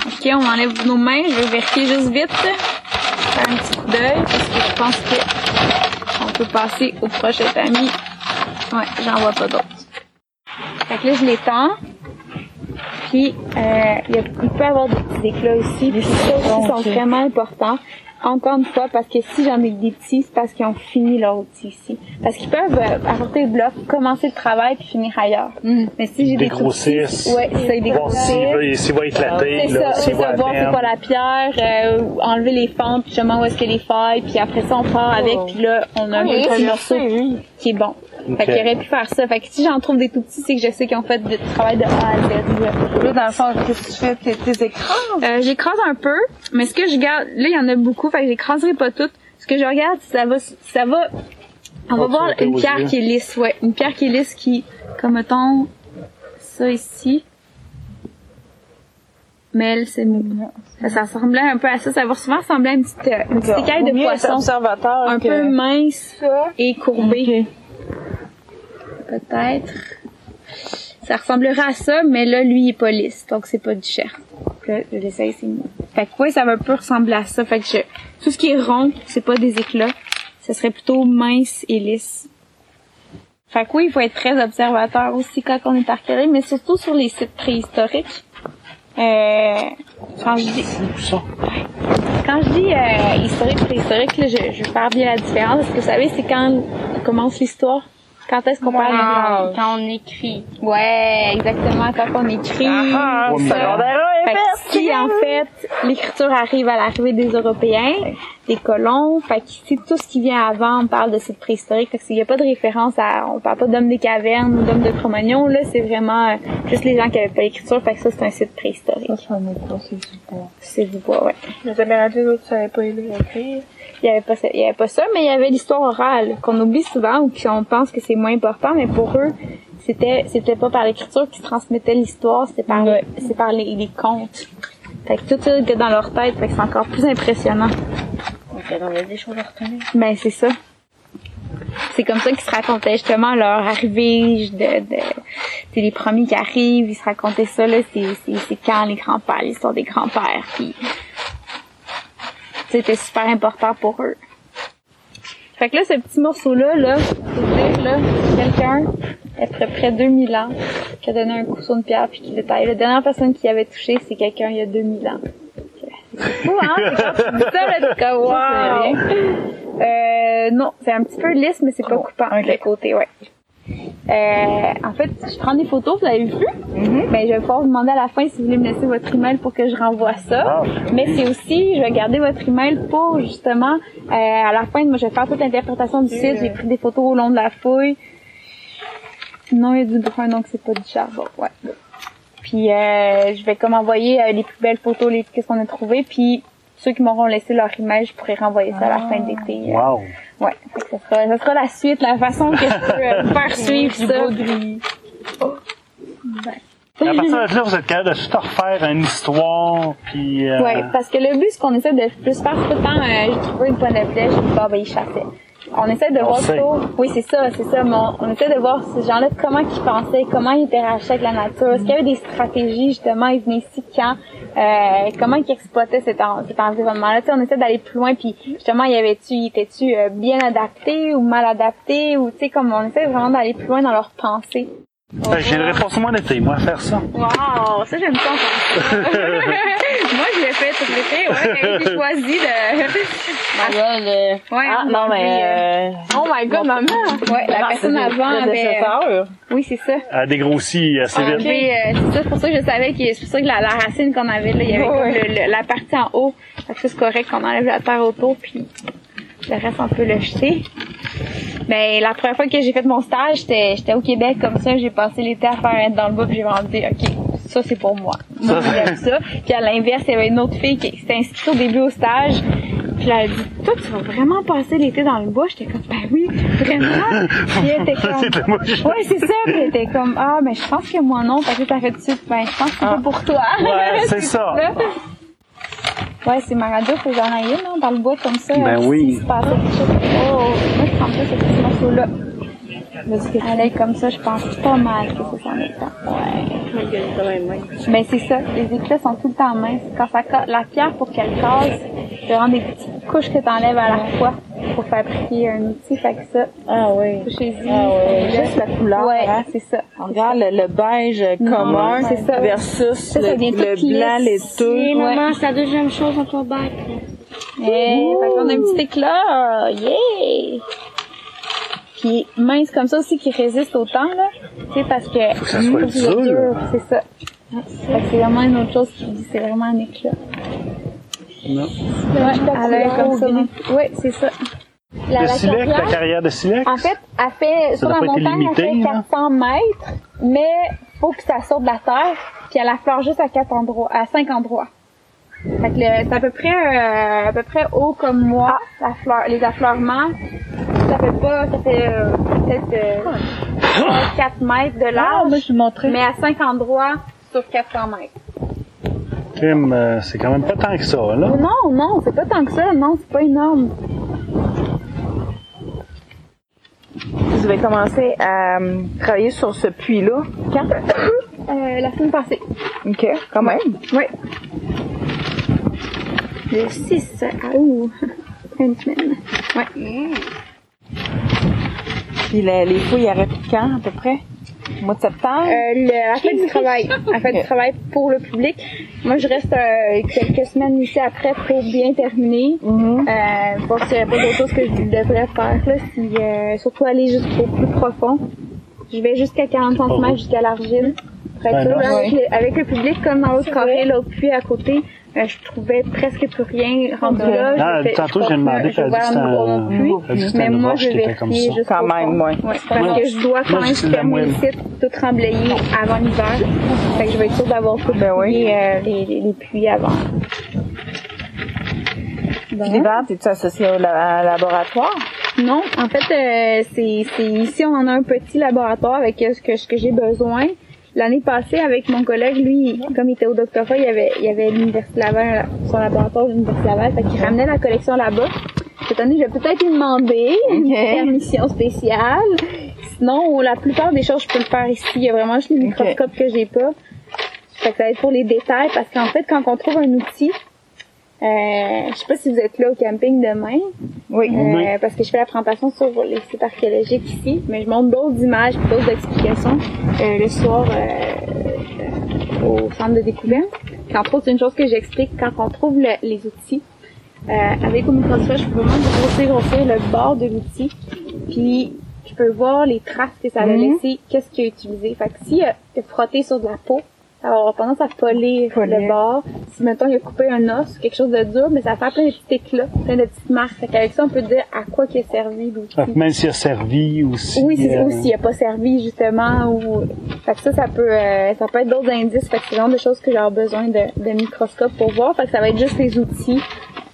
Ok, on enlève nos mains. Je vais vérifier juste vite. Faire un petit coup d'œil parce que je pense que on peut passer au prochain tamis. Ouais, j'en vois pas d'autres. Fait que là, je l'étends. Puis, euh, il, y a- il peut y avoir des petits éclats aussi. Puis ça aussi sont Ok. vraiment importants. Encore une fois, parce que si j'en ai des petits, c'est parce qu'ils ont fini leur outil ici. Parce qu'ils peuvent euh, apporter le bloc, commencer le travail puis finir ailleurs. Mais si j'ai des Dégrossissent. ouais, c'est des Voir s'il s'il va éclater, c'est là, ça, s'il c'est va voir c'est quoi la pierre, euh, enlever les fentes, puis justement où est-ce que les failles, puis après ça on part avec, puis là on a un petit morceau qui est bon. Fait qu'il aurait pu faire ça. Fait que si j'en trouve des tout petits, c'est que je sais qu'ils ont fait du travail de A à Z. Là, dans le fond, qu'est-ce que tu fais? Tes, tes écrans? Euh, j'écrase un peu, mais ce que je garde, là il y en a beaucoup, fait que j'écraserai pas toutes. Ce que je regarde, ça va, ça va, on va Va voir une pierre yeux. qui est lisse, ouais, une pierre qui est lisse qui, comme mettons, ça ici. Mais elle, c'est mou. Ça, ça ressemblait un peu à ça. Ça va souvent ressembler à une petite, euh, une petite écaille de poisson. observateur Un que- peu mince et courbée. Peut-être. Ça ressemblerait à ça, mais là, lui, il est pas lisse. Donc, c'est pas du cher. Là, je l'essaye, c'est mou. Fait que, ouais, ça va un peu ressembler à ça. Fait que je, tout ce qui est rond, c'est pas des éclats. Ça serait plutôt mince et lisse. Fait que oui, il faut être très observateur aussi quand on est archéologue, mais surtout sur les sites préhistoriques. Euh, quand je dis, ça? quand je dis euh, historique, préhistorique, là, je, je parle bien la différence. Est-ce que vous savez, c'est quand commence l'histoire? Quand est-ce qu'on parle Quand, quand on écrit. Ouais, exactement, quand on écrit. Ah, secondaire un, Fait que si, en fait, l'écriture arrive à l'arrivée des Européens, des colons, fait que tout ce qui vient avant, on parle de site préhistorique, fait qu'il n'y a pas de référence à, on parle pas d'hommes des cavernes ou d'hommes de Cro-Magnon, là, c'est vraiment euh, juste les gens qui avaient pas l'écriture, fait que ça, c'est un site préhistorique. Ça, ça n'est pas, c'est. C'est du bois, ouais. Les Amérindiens, eux, tu savais pas écrire. Il y avait pas ça, il y avait pas ça, mais il y avait l'histoire orale qu'on oublie souvent ou qu'on pense que c'est moins important, mais pour eux, c'était c'était pas par l'écriture qu'ils transmettaient l'histoire, c'était par le- c'est par les, les contes. Fait que tout ça était dans leur tête, fait que c'est encore plus impressionnant. Donc, on a des choses à retenir. Ben c'est ça. C'est comme ça qu'ils se racontaient justement leur arrivée de, de c'est les premiers qui arrivent, ils se racontaient ça là, c'est quand les grands-pères, l'histoire des grands-pères, c'était super important pour eux. Fait que là, ce petit morceau-là, là, faut dire, là, quelqu'un, à peu près 2000 ans, qui a donné un coup sur une pierre puis qui l'a taillé. La dernière personne qui avait touché, c'est quelqu'un il y a 2000 ans. Fou, hein? C'est ça, là, t'es comme, wow! Euh, non, c'est un petit peu lisse, mais c'est pas coupant, le côté, ouais. Euh, en fait, je prends des photos, vous avez vu? Ben, je vais pouvoir vous demander à la fin si vous voulez me laisser votre email pour que je renvoie ça. Mais c'est aussi, je vais garder votre email pour justement, euh, à la fin, moi, je vais faire toute l'interprétation du site. J'ai pris des photos au long de la fouille. Non, il y a du brun, donc c'est pas du charbon, ouais. Puis euh, je vais comme envoyer euh, les plus belles photos, les qu'est-ce qu'on a trouvé, puis ceux qui m'auront laissé leur email, je pourrais renvoyer ça à la fin de l'été. euh. Wow. Ouais, ça sera, ça sera la suite, la façon que je peux euh, faire suivre ça. À partir de là, vous êtes capable de tout refaire une histoire, puis... Euh, Ouais, parce que le but, ce qu'on essaie de plus faire, tout le temps, euh, j'ai trouvé une pointe de flèche, je dis, ah, ben, il chassait. On essaie de On voir sait. plutôt, oui, c'est ça, c'est ça, mais on, on essaie de voir ces gens-là, comment ils pensaient, comment ils interagissaient avec la nature, est-ce qu'il y avait des stratégies, justement, ils venaient ici quand, euh, comment ils exploitaient cet, en- cet environnement-là, tu sais, on essaie d'aller plus loin, puis justement, y avait-tu, y était-tu euh, bien adapté ou mal adapté, ou tu sais, comme on essaie vraiment d'aller plus loin dans leur pensée. Que j'ai une réponse moins d'été, moi, à faire ça. Wow, ça j'aime ça entendre. Moi je l'ai fait tout l'été, ouais, j'ai choisi de. My God, euh, Ouais, ah, on non, mais, euh, Oh my god, maman! Ouais, la non, personne c'est avant avait. Oui, c'est ça. Elle a dégrossi assez vite. Enlevé, euh, c'est ça, c'est pour ça que je savais que c'est pour ça que la, la racine qu'on avait là, il y avait comme Ouais. le- le- la partie en haut. Fait que c'est correct qu'on enlève la terre autour puis le reste on peut le jeter. Mais la première fois que j'ai fait mon stage, j'étais j'étais au Québec comme ça, j'ai passé l'été à faire être dans le bois puis j'ai vraiment dit OK, ça c'est pour moi. Moi j'aime ça. Puis à l'inverse, il y avait une autre fille qui s'était inscrite au début au stage. Puis elle a dit "Toi, tu vas vraiment passer l'été dans le bois." J'étais comme "Ben oui, vraiment." Puis elle était comme. Ouais, c'est ça. Puis elle était comme, ah, mais je pense que moi non. Parce que t'as fait tout de suite, ben, je pense que c'est pas pour toi. Ouais, c'est ça. Ouais, c'est ma radio, faut que j'en aille une, hein, dans le bois comme ça. Ben euh, oui. s'il se passait quelque chose. Oh, moi, je prends pas morceau-là. Parce que aller comme ça, je pense pas mal que ça s'en est temps. Ouais. Ben, c'est ça. Les éclats sont tout le temps minces. Quand ça la pierre, pour qu'elle casse, c'est vraiment des petites couches que t'enlèves à la fois pour fabriquer un outil. Fait que ça, Ah oui. touchez-y. Ah Là, juste la couleur, Ouais, hein. c'est ça. On regarde le, le beige commun c'est ça. versus Ça, ça le, blanc laiteux. Et maman, c'est la deuxième chose dans ton bac. Hey, fait qu'on a un petit éclat, yeah! Puis mince comme ça aussi qui résiste au temps, là. Tu sais, parce que... Faut que ça soit dur. C'est ça. Fait que c'est vraiment une autre chose qui dit, c'est vraiment un éclat. Non. Ouais, elle a un comme ça. non? Ouais, c'est ça. La, Le la silex, la carrière, de silex? en fait, elle fait, sur la montagne, limité, elle fait hein? 400 mètres, mais faut que ça sorte de la terre, puis elle affleure juste à quatre endroits, à cinq endroits. Fait que le- c'est à peu près, euh, à peu près haut comme moi, la fleur, les affleurements. Ça fait pas, ça fait euh, peut-être euh, 4 mètres de Ah, large, moi, je montrer. mais à cinq endroits sur 400 mètres. Crime, euh, c'est quand même pas tant que ça, là. Non, non, c'est pas tant que ça, non, c'est pas énorme. Vous avez commencé à euh, travailler sur ce puits-là. Quand? Euh, la semaine passée. OK, quand même. Oui. Le 6 août. Une semaine. Ouais. Puis la- les fouilles arrêtent quand, à peu près? Au mois de septembre? Euh, le, la fête du travail. La fête du travail pour le public. Moi, je reste euh, quelques semaines ici après pour bien terminer. Euh, voir s'il n'y a pas d'autre chose que je devrais faire. Là, si, euh, surtout aller jusqu'au plus profond. Je vais jusqu'à 40 cm jusqu'à l'argile. Ben là, avec, le, avec le public, comme dans l'autre carré, l'autre puits à côté, euh, je trouvais presque plus rien rendu là. Ah, tantôt, je j'ai demandé, dit c'était un c'était mais moi, je ça. jusqu'au Quand même, ouais. Ouais, parce que je dois quand même fermer le site, tout remblayer avant l'hiver. Fait que je vais être sûre d'avoir tout Ben oui. euh, les, les, les puits avant. L'hiver, t'es-tu associé au la- laboratoire? Non, en fait, euh, c'est c'est ici on en a un petit laboratoire avec ce que ce que j'ai besoin. L'année passée, avec mon collègue, lui, comme il était au doctorat, il y avait il y avait l'université Laval, son laboratoire de l'université Laval, fait qu'il ramenait la collection là-bas. Cette année, je vais peut-être lui demander une permission spéciale. Sinon, la plupart des choses, je peux le faire ici. Il y a vraiment juste les microscopes que j'ai pas. Fait que ça va être pour les détails, parce qu'en fait, quand on trouve un outil, euh, je sais pas si vous êtes là au camping demain, Oui. euh, parce que je fais la présentation sur les sites archéologiques ici, mais je montre d'autres images, et d'autres explications euh, le soir euh, au centre de découverte. Puis, entre autres, c'est une chose que j'explique quand on trouve le- les outils. Euh, avec au microscope, je peux vraiment grossir, grossir le bord de l'outil, puis je peux voir les traces que ça a Mhm. laissé, qu'est-ce qu'il a utilisé. Fait que s'il a, il a frotté sur de la peau, ça va avoir tendance à polir Polir. le bord. Si, mettons, il a coupé un os, quelque chose de dur, mais ça va faire plein de petits éclats, plein de petites marques. Fait qu'avec ça, on peut dire à quoi qu'il a servi l'outil. Que Même s'il a servi aussi. Oui, c'est euh, ou s'il a pas servi, justement, ou... Fait que ça, ça peut, euh, ça peut être d'autres indices. Fait que c'est genre de choses que j'ai besoin de, de microscope pour voir. Fait que ça va être juste les outils.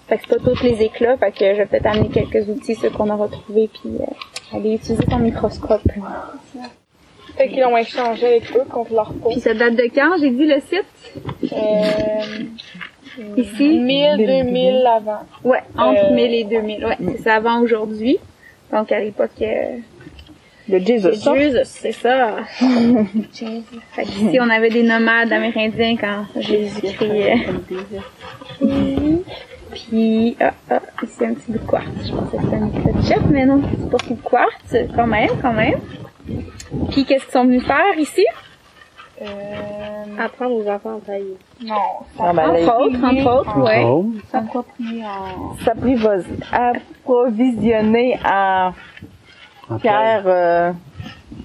Fait que c'est pas tous les éclats. Fait que je vais peut-être amener quelques outils, ceux qu'on aura trouvés, puis euh, aller utiliser ton microscope. Fait qu'ils l'ont échangé avec eux contre leur peau. Puis ça date de quand, j'ai dit le site? Euh, Ici? 1000, 2000 avant. Ouais, entre Euh, 1000 et 2000. Ouais, c'est ça avant aujourd'hui. Donc à l'époque, euh, Le Jesus. de Jesus, c'est ça. Jesus. Fait qu'ici, on avait des nomades amérindiens quand Jésus-Christ. euh, Puis, ah, ah, ici un petit bout de quartz. Je pensais que c'était un éclat de chef, mais non, c'est pas tout de quartz. Quand même, quand même. Puis, qu'est-ce qu'ils sont venus faire ici? Euh, Apprendre aux enfants à tailler. Non. Ah, ben, entre autres, entre autres, ouais. Oh. S'approprier en... Approvisionner en pierre euh,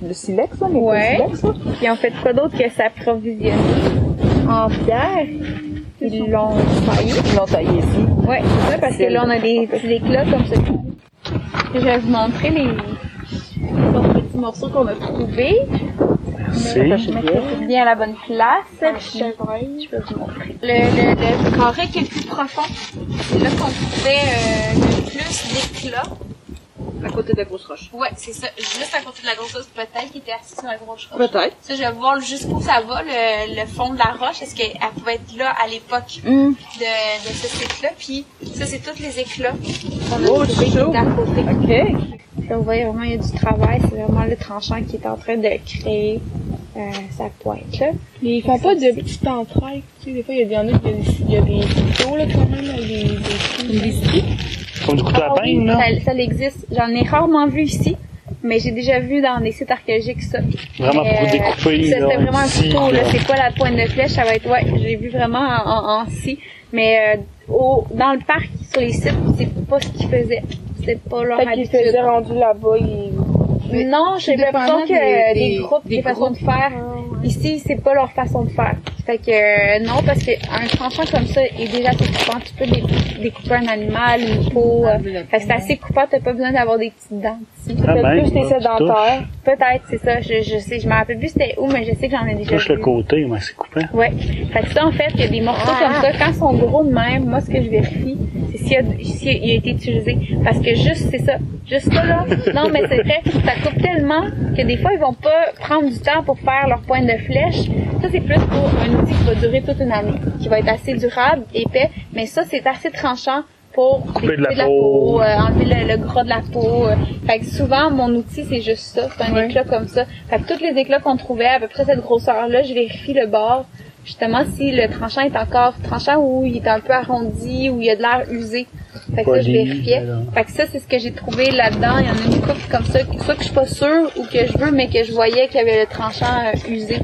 de silex, ça, mais Ouais. silex, ça. Ils ont fait quoi d'autre que s'approvisionner en pierre? Ils l'ont taillé. Ils l'ont taillé ici. Ouais, c'est ça, parce que là, on a des petits éclats comme ça. Je vais vous montrer les morceaux qu'on a trouvés. Merci. Tout bien à la bonne place. Puis, je peux vous montrer. Le, le, le carré qui est le plus profond, c'est là qu'on trouvait euh, le plus d'éclats. À côté de la grosse roche. Ouais, c'est ça. Juste à côté de la grosse roche, peut-être qu'il était assis sur la grosse roche. Peut-être. Ça, je vais voir jusqu'où ça va, le, le fond de la roche. Est-ce qu'elle pouvait être là à l'époque Mm. de, de ce site-là? Puis ça, c'est tous les éclats qu'on a Oh, trouvés côté. OK. Là, vous voyez vraiment, il y a du travail. C'est vraiment le tranchant qui est en train de créer euh, sa pointe, là. Mais ils font pas de petites entrailles. Tu sais, des fois, il y a des, il y a des, il y a des là, quand même, des, des, des stries. Comme du couteau à Ah oui, peine, là. ça, ça existe. J'en ai rarement vu ici. Mais j'ai déjà vu dans des sites archéologiques ça. Vraiment pour Euh, découper, ça, C'était vraiment un couteau, là. C'est quoi la pointe de flèche? Ça va être, ouais, j'ai vu vraiment en, en, en scie. Mais euh, au, dans le parc, sur les sites, c'est pas ce qu'ils faisaient. C'était pas leur Fait qu'ils habitude. faisaient rendu là-bas, ils... Non, j'ai l'impression que des- des, des- groupes, des, des façons de faire. Ici, c'est pas leur façon de faire. Fait que euh, non, parce que un tranchant comme ça est déjà assez coupant. Tu peux dé- découper un animal, une peau. euh, fait que c'est assez coupant. T'as pas besoin d'avoir des petites dents ici. Ah, Peut-être même, plus tu sédentaires. Peut-être, c'est ça. Je, je sais, je me rappelle plus c'était où, mais je sais que j'en ai déjà Touche le côté, mais c'est coupant. Ouais. Fait que ça, en fait, il y a des morceaux comme ça. Quand ils sont gros de même, moi, ce que je vérifie, c'est s'il y a, s'il y a été utilisé. Parce que juste, c'est ça. Juste ça, là. Non, mais c'est vrai. Coupe tellement que des fois, ils vont pas prendre du temps pour faire leur pointe de flèche. Ça, c'est plus pour un outil qui va durer toute une année. Qui va être assez durable, épais. Mais ça, c'est assez tranchant pour Couper de la peau. euh, enlever le, le gras de la peau. euh. Fait que souvent, mon outil, c'est juste ça. C'est un éclat comme ça. Fait que tous les éclats qu'on trouvait, à peu près cette grosseur-là, je vérifie le bord. Justement, si le tranchant est encore tranchant ou il est un peu arrondi ou il y a de l'air usé. Fait que ça, je vérifiais. Fait que ça, c'est ce que j'ai trouvé là-dedans. Il y en a une couple comme ça, que- soit que je suis pas sûre ou que je veux, mais que je voyais qu'il y avait le tranchant euh, usé.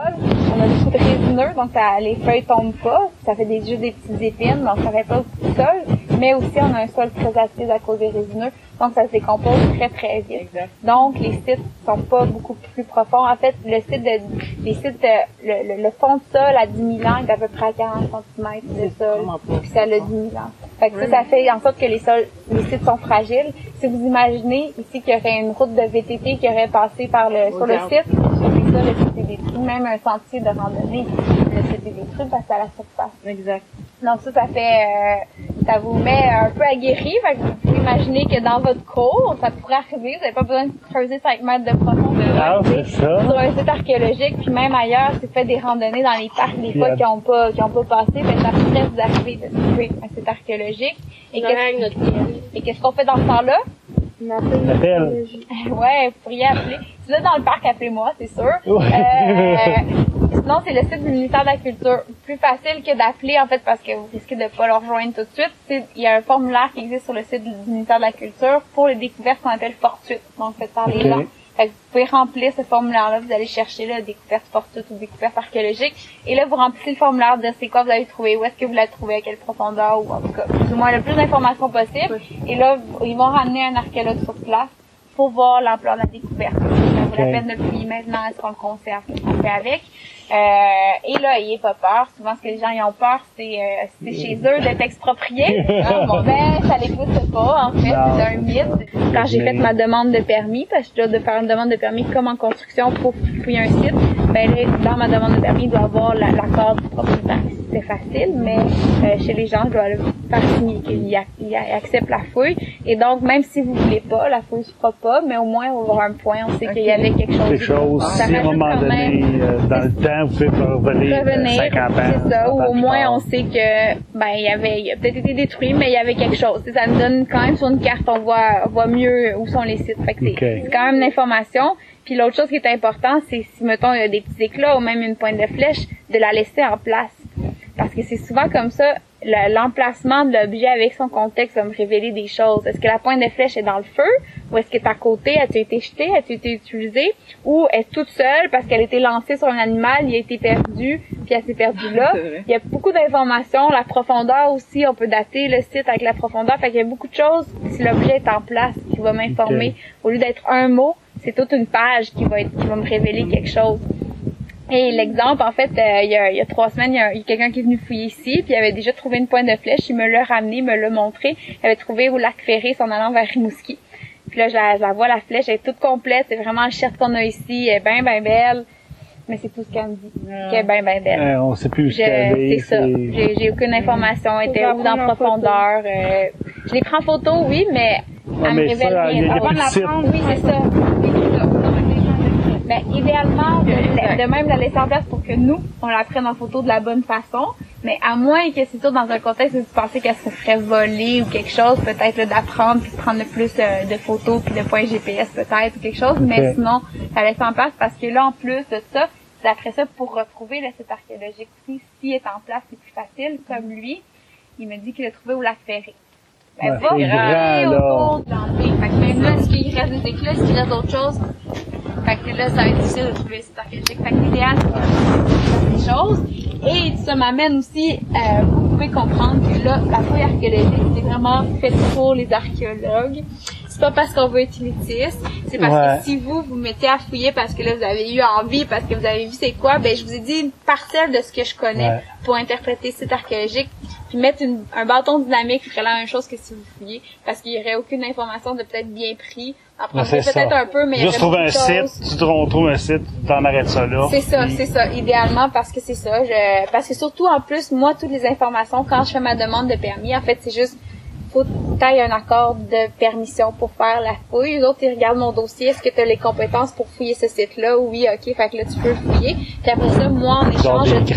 On a des coups de résineux, donc ça, les feuilles tombent pas. Ça fait des, juste des petites épines, donc ça fait pas de sol. Mais aussi, on a un sol très acide à cause des résineux, donc ça se décompose très très vite. Donc, les sites sont pas beaucoup plus profonds. En fait, le site de, les sites, euh, le, le, le fond de sol à 10 000 ans est à peu près à 40 cm de sol. Puis ça a 10 000 ans. Fait que ça, ça fait en sorte que les sols, les sites sont fragiles. Si vous imaginez ici qu'il y aurait une route de VTT qui aurait passé par le, sur le site, sur sols, le site est détruit. Même un sentier de randonnée, le site est détruit parce que à la surface. Exact. Donc ça, ça fait, euh, ça vous met un peu aguerri. Fait que vous pouvez imaginer que dans votre cours, ça pourrait arriver. Vous n'avez pas besoin de creuser 5 mètres de profondeur. Ah, c'est ça. Sur un site archéologique, puis même ailleurs, c'est fait des randonnées dans les parcs des fois Yeah. qui ont pas, qui ont pas passé, ben ça pourrait vous arriver de trouver un site archéologique. Et qu'est-ce qu'on fait dans ce temps-là? Appelle. Ouais, vous pourriez appeler. Si vous êtes dans le parc, appelez-moi, c'est sûr. Ouais. Euh, sinon, c'est le site du ministère de la Culture. Plus facile que d'appeler, en fait, parce que vous risquez de pas le rejoindre tout de suite. Il y a un formulaire qui existe sur le site du ministère de la Culture pour les découvertes qu'on appelle fortuites. Donc, faites par les Ok. gens. Fait que vous pouvez remplir ce formulaire-là, vous allez chercher là, découverte fortuite ou découverte archéologique. Et là, vous remplissez le formulaire de c'est quoi vous avez trouvé, où est-ce que vous l'avez trouvé, à quelle profondeur, ou en tout cas, plus ou moins le plus d'informations possible. Et là, ils vont ramener un archéologue sur place pour voir l'ampleur de la découverte. Ça vaut la Ok. peine de le fouiller maintenant, est-ce qu'on le conserve, qu'est-ce qu'on fait avec. Euh, et là, ayez pas peur. Souvent, ce que les gens y ont peur, c'est euh, c'est chez eux d'être expropriés. Ah, bon, ben, ça les pousse pas, en fait. C'est un mythe. Quand j'ai fait ma demande de permis, parce que je dois de faire une demande de permis comme en construction pour fouiller un site, ben là, dans ma demande de permis, il doit y avoir la- l'accord du propriétaire. c'était facile, mais euh, chez les gens, je dois le faire signer qu'ils ac- ils acceptent la fouille. Et donc, même si vous voulez pas, la fouille se fera pas, mais au moins, on va avoir un point, on sait qu'il y avait quelque chose. Quelque chose, si à un moment donné, euh, dans le temps, vous pouvez revenir, euh, revenir, 50 ans. c'est ça, 50 ou ans au moins on sait que ben il y avait, il a peut-être été détruit, mais il y avait quelque chose. Ça nous donne quand même sur une carte, on voit, on voit mieux où sont les sites. Fait que c'est quand même une information. Puis l'autre chose qui est important, c'est si mettons il y a des petits éclats ou même une pointe de flèche, de la laisser en place. Parce que c'est souvent comme ça, le- l'emplacement de l'objet avec son contexte va me révéler des choses. Est-ce que la pointe de flèche est dans le feu? Ou est-ce qu'elle est à côté? A-t-elle été jetée? A-t-elle été utilisée? Ou est toute seule parce qu'elle a été lancée sur un animal, il a été perdu, puis elle s'est perdue là? Il y a beaucoup d'informations. La profondeur aussi, on peut dater le site avec la profondeur. Fait qu'il y a beaucoup de choses si l'objet est en place qui va m'informer. Au lieu d'être un mot, c'est toute une page qui va être, qui va me révéler quelque chose. Et l'exemple, en fait, euh, il, y a, il y a trois semaines, il y a, il y a quelqu'un qui est venu fouiller ici, puis il avait déjà trouvé une pointe de flèche. Il me l'a ramené, il me l'a montré. Il avait trouvé au lac Ferré, en allant vers Rimouski. Puis là, je la, je la vois, la flèche, elle est toute complète. C'est vraiment le shirt qu'on a ici. Elle est bien, bien belle. Mais c'est tout ce qu'elle me dit. Qu'elle est bien, bien belle. Euh, on sait plus où Je- c'est allé. C'est ça. J'ai j'ai aucune information. Elle était où dans profondeur. euh, je les prends en photo, oui, mais elle me révèle rien. oui, c'est ça. Ça. Ben, idéalement, de, de même la laisser en place pour que nous, on la prenne en photo de la bonne façon. Mais à moins que c'est sûr, dans un contexte où vous pensez qu'elle se ferait voler ou quelque chose, peut-être d'apprendre puis de prendre le plus euh, de photos puis de points GPS peut-être ou quelque chose. Mais sinon, la laisser en place parce que là, en plus de ça, d'après ça, pour retrouver le site archéologique aussi, s'il est en place, c'est plus facile. Comme lui, il me dit qu'il l'a trouvé au lac Ferré. Ben, regarder grand, là. autour de l'entrée. Fait que même là, est-ce qu'il reste des éclats, est-ce qu'il reste d'autres choses? Fait que là, ça va être difficile de trouver site archéologique. Fait que l'idéal, c'est des choses. Et ça m'amène aussi, euh, vous pouvez comprendre que là, la fouille archéologique, c'est vraiment fait pour les archéologues. C'est pas parce qu'on veut être élitiste, c'est parce Ouais. que si vous vous mettez à fouiller parce que là vous avez eu envie, parce que vous avez vu c'est quoi, ben je vous ai dit une parcelle de ce que je connais Ouais. pour interpréter ce site archéologique, puis mettre une- un bâton dynamique ferait la même chose que si vous fouillez, parce qu'il y aurait aucune information de peut-être bien pris, c'est peut-être ça. un peu, mais Juste trouver un site, tu trouves, trouves un site, t'en arrêtes ça là. C'est ça, Puis- c'est ça, idéalement parce que c'est ça. Je, parce que surtout en plus, moi, toutes les informations, quand je fais ma demande de permis, en fait, c'est juste faut que t'ailles un accord de permission pour faire la fouille. Les autres, ils regardent mon dossier. Est-ce que tu as les compétences pour fouiller ce site-là? Oui, ok, fait que là, tu peux le fouiller. Puis après ça, moi, en échange, des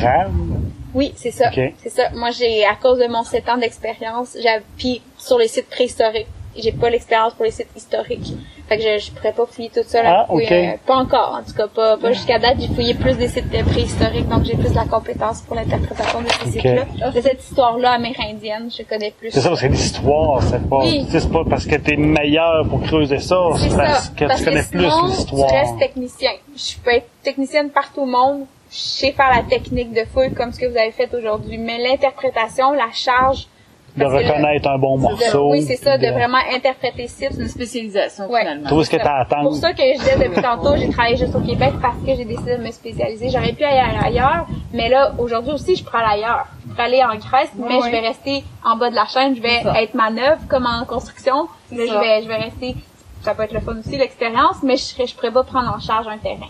oui, c'est ça. Ok. C'est ça. Moi, j'ai, à cause de mon 7 ans d'expérience, j'ai, puis sur les sites préhistoriques, j'ai pas l'expérience pour les sites historiques. Fait que je, je pourrais pas fouiller tout ça. Ah, fouiller, ok. euh, pas encore, en tout cas, pas, pas jusqu'à date. J'ai fouillé plus des sites euh, préhistoriques, donc j'ai plus de la compétence pour l'interprétation de ces sites-là. De cette histoire-là amérindienne, je connais plus. C'est ça, parce que l'histoire, c'est pas, Oui. c'est pas parce que t'es meilleur pour creuser ça, C'est parce ça. que parce tu connais que sinon, plus l'histoire. Tu restes technicien. Je peux être technicienne partout au monde. Je sais faire la technique de fouille comme ce que vous avez fait aujourd'hui. Mais l'interprétation, la charge. De le- reconnaître un bon de- morceau. oui, c'est ça, de de- vraiment interpréter site. C'est une spécialisation, Ouais. finalement. Trouver ce que C'est t'as à pour attendre. ça que je disais depuis tantôt, j'ai travaillé juste au Québec parce que j'ai décidé de me spécialiser. J'aurais pu aller ailleurs, mais là, aujourd'hui aussi, je pourrais aller ailleurs. Je pourrais aller en Grèce, mais je vais rester en bas de la chaîne. Je vais C'est ça. être manœuvre comme en construction. Là, je ça. vais, je vais rester, ça peut être le fun aussi, l'expérience, mais je serais, je pourrais pas prendre en charge un terrain.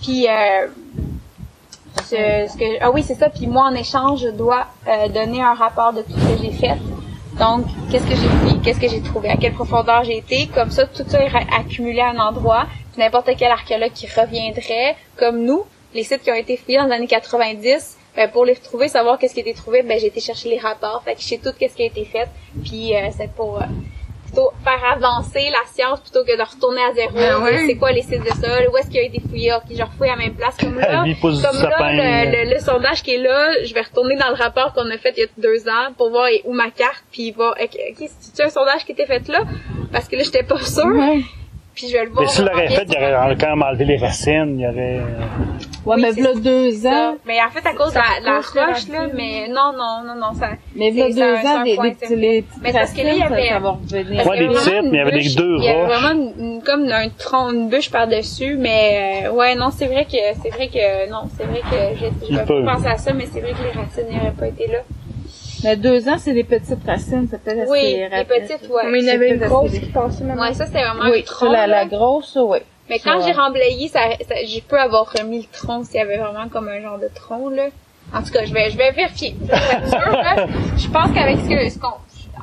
Puis, euh, ce, ce ah oui, c'est ça. Puis moi, en échange, je dois euh, donner un rapport de tout ce que j'ai fait. Donc, qu'est-ce que j'ai fouillé, qu'est-ce que j'ai trouvé, à quelle profondeur j'ai été. Comme ça, tout ça est accumulé à un endroit. Puis n'importe quel archéologue qui reviendrait, comme nous, les sites qui ont été fouillés dans les années 90, ben, pour les retrouver, savoir qu'est-ce qui a été trouvé, ben, j'ai été chercher les rapports. Fait que je sais tout qu'est-ce qui a été fait. Puis euh, c'est pour euh, plutôt faire avancer la science plutôt que de retourner à zéro. Ben oui. C'est quoi les sites de sol? Où est-ce qu'il a été fouillé? Ok, je refouille à la même place. Comme là, comme là, le, le- le sondage qui est là, je vais retourner dans le rapport qu'on a fait il y a deux ans pour voir où ma carte, puis il va, ok, c'est un sondage qui était fait là? Parce que là, j'étais pas sûre. Ouais. Puis je vais le voir. Mais s'il l'aurait fait, il aurait quand même enlevé les racines, il aurait... Ouais, Oui, mais c'est v'là deux ça. ans, Mais en fait, à cause de la, la les roche, là, mais non, non, non, non, ça. mais v'là c'est- deux ans, les petites Mais parce que là, il y avait- Ouais, qu'il y les a vraiment petites, mais il y avait des bûche- deux Il y avait roches. vraiment une, comme un tronc, une bûche par-dessus, mais euh, ouais, non, c'est vrai que, c'est vrai que, non, c'est vrai que j'ai- pas pensé à ça, mais c'est vrai que les racines n'auraient pas été là. Mais deux ans, c'est des petites racines, c'est peut-être Oui, assez rapide. petites, ouais. Mais il y en C'est avait une grosse qui passait maintenant. Ouais, ça, c'était vraiment Oui, un tronc. c'est la, la grosse, oui. Mais quand j'ai remblayé, ça, ça, j'ai pu avoir remis le tronc s'il y avait vraiment comme un genre de tronc, là. En tout cas, je vais, je vais vérifier. Je vais être sûre, là. Je pense qu'avec ce que, ce qu'on,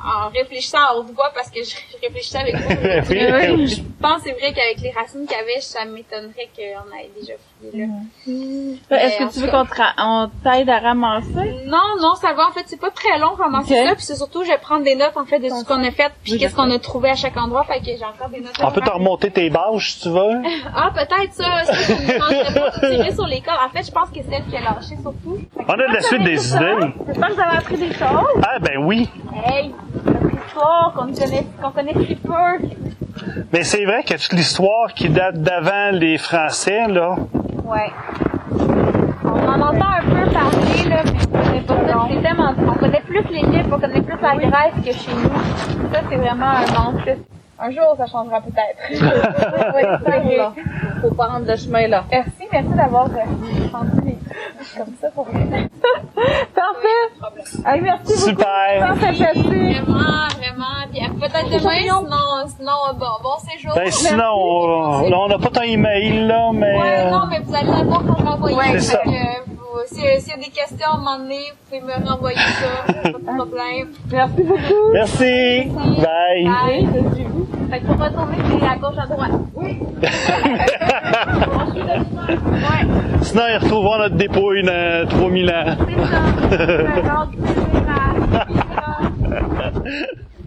en réfléchissant à haute voix, parce que je, je réfléchissais avec vous, Oui. je pense c'est vrai qu'avec les racines qu'il y avait, ça m'étonnerait qu'on ait déjà fouillé, là. Est-ce Mais en que tu veux qu'on t'aide à ramasser? Non, non, ça va. En fait, c'est pas très long ramasser Ok. ça. Puis c'est surtout, je vais prendre des notes, en fait, de ce qu'on a fait, puis qu'est-ce qu'on a trouvé à chaque endroit. Fait que j'ai encore des notes. On peut te remonter tes bâches si tu veux. Ah, peut-être ça. Ça, ça me demanderait pas de tirer sur les corps. En fait, je pense que c'est elle qui a lâché surtout. On a de la suite des idées. J'espère que vous avez appris des choses. Ah ben oui. Hey, qu'on connaît, qu'on connaît peu. Mais c'est vrai que toute l'histoire qui date d'avant les Français, là. Ouais. On en entend un peu parler, là, mais pas ça. C'est tellement, on connaît plus l'Égypte, on connaît plus la Grèce que chez nous. Ça, c'est vraiment un manque. Un jour, ça changera peut-être. Faut prendre le chemin là. Merci, merci d'avoir euh, trucs comme ça pour moi. Parfait. Hey, merci beaucoup. Super. Vraiment, vraiment. Puis euh, peut-être demain, sinon, sinon, bon, bon séjour. Ben sinon, on- là, on n'a pas ton email, là, mais. Ouais, euh, non, mais vous allez l'avoir quand je vais envoyer. C'est ça. Si- y a des questions à un moment donné, vous pouvez me renvoyer ça. Pas de problème. Merci beaucoup. Merci. Bye. Bye. Fait que pour retourner, c'est à gauche, à droite. Oui. Sinon, ils retrouveront notre dépouille dans 3000 ans. C'est ça.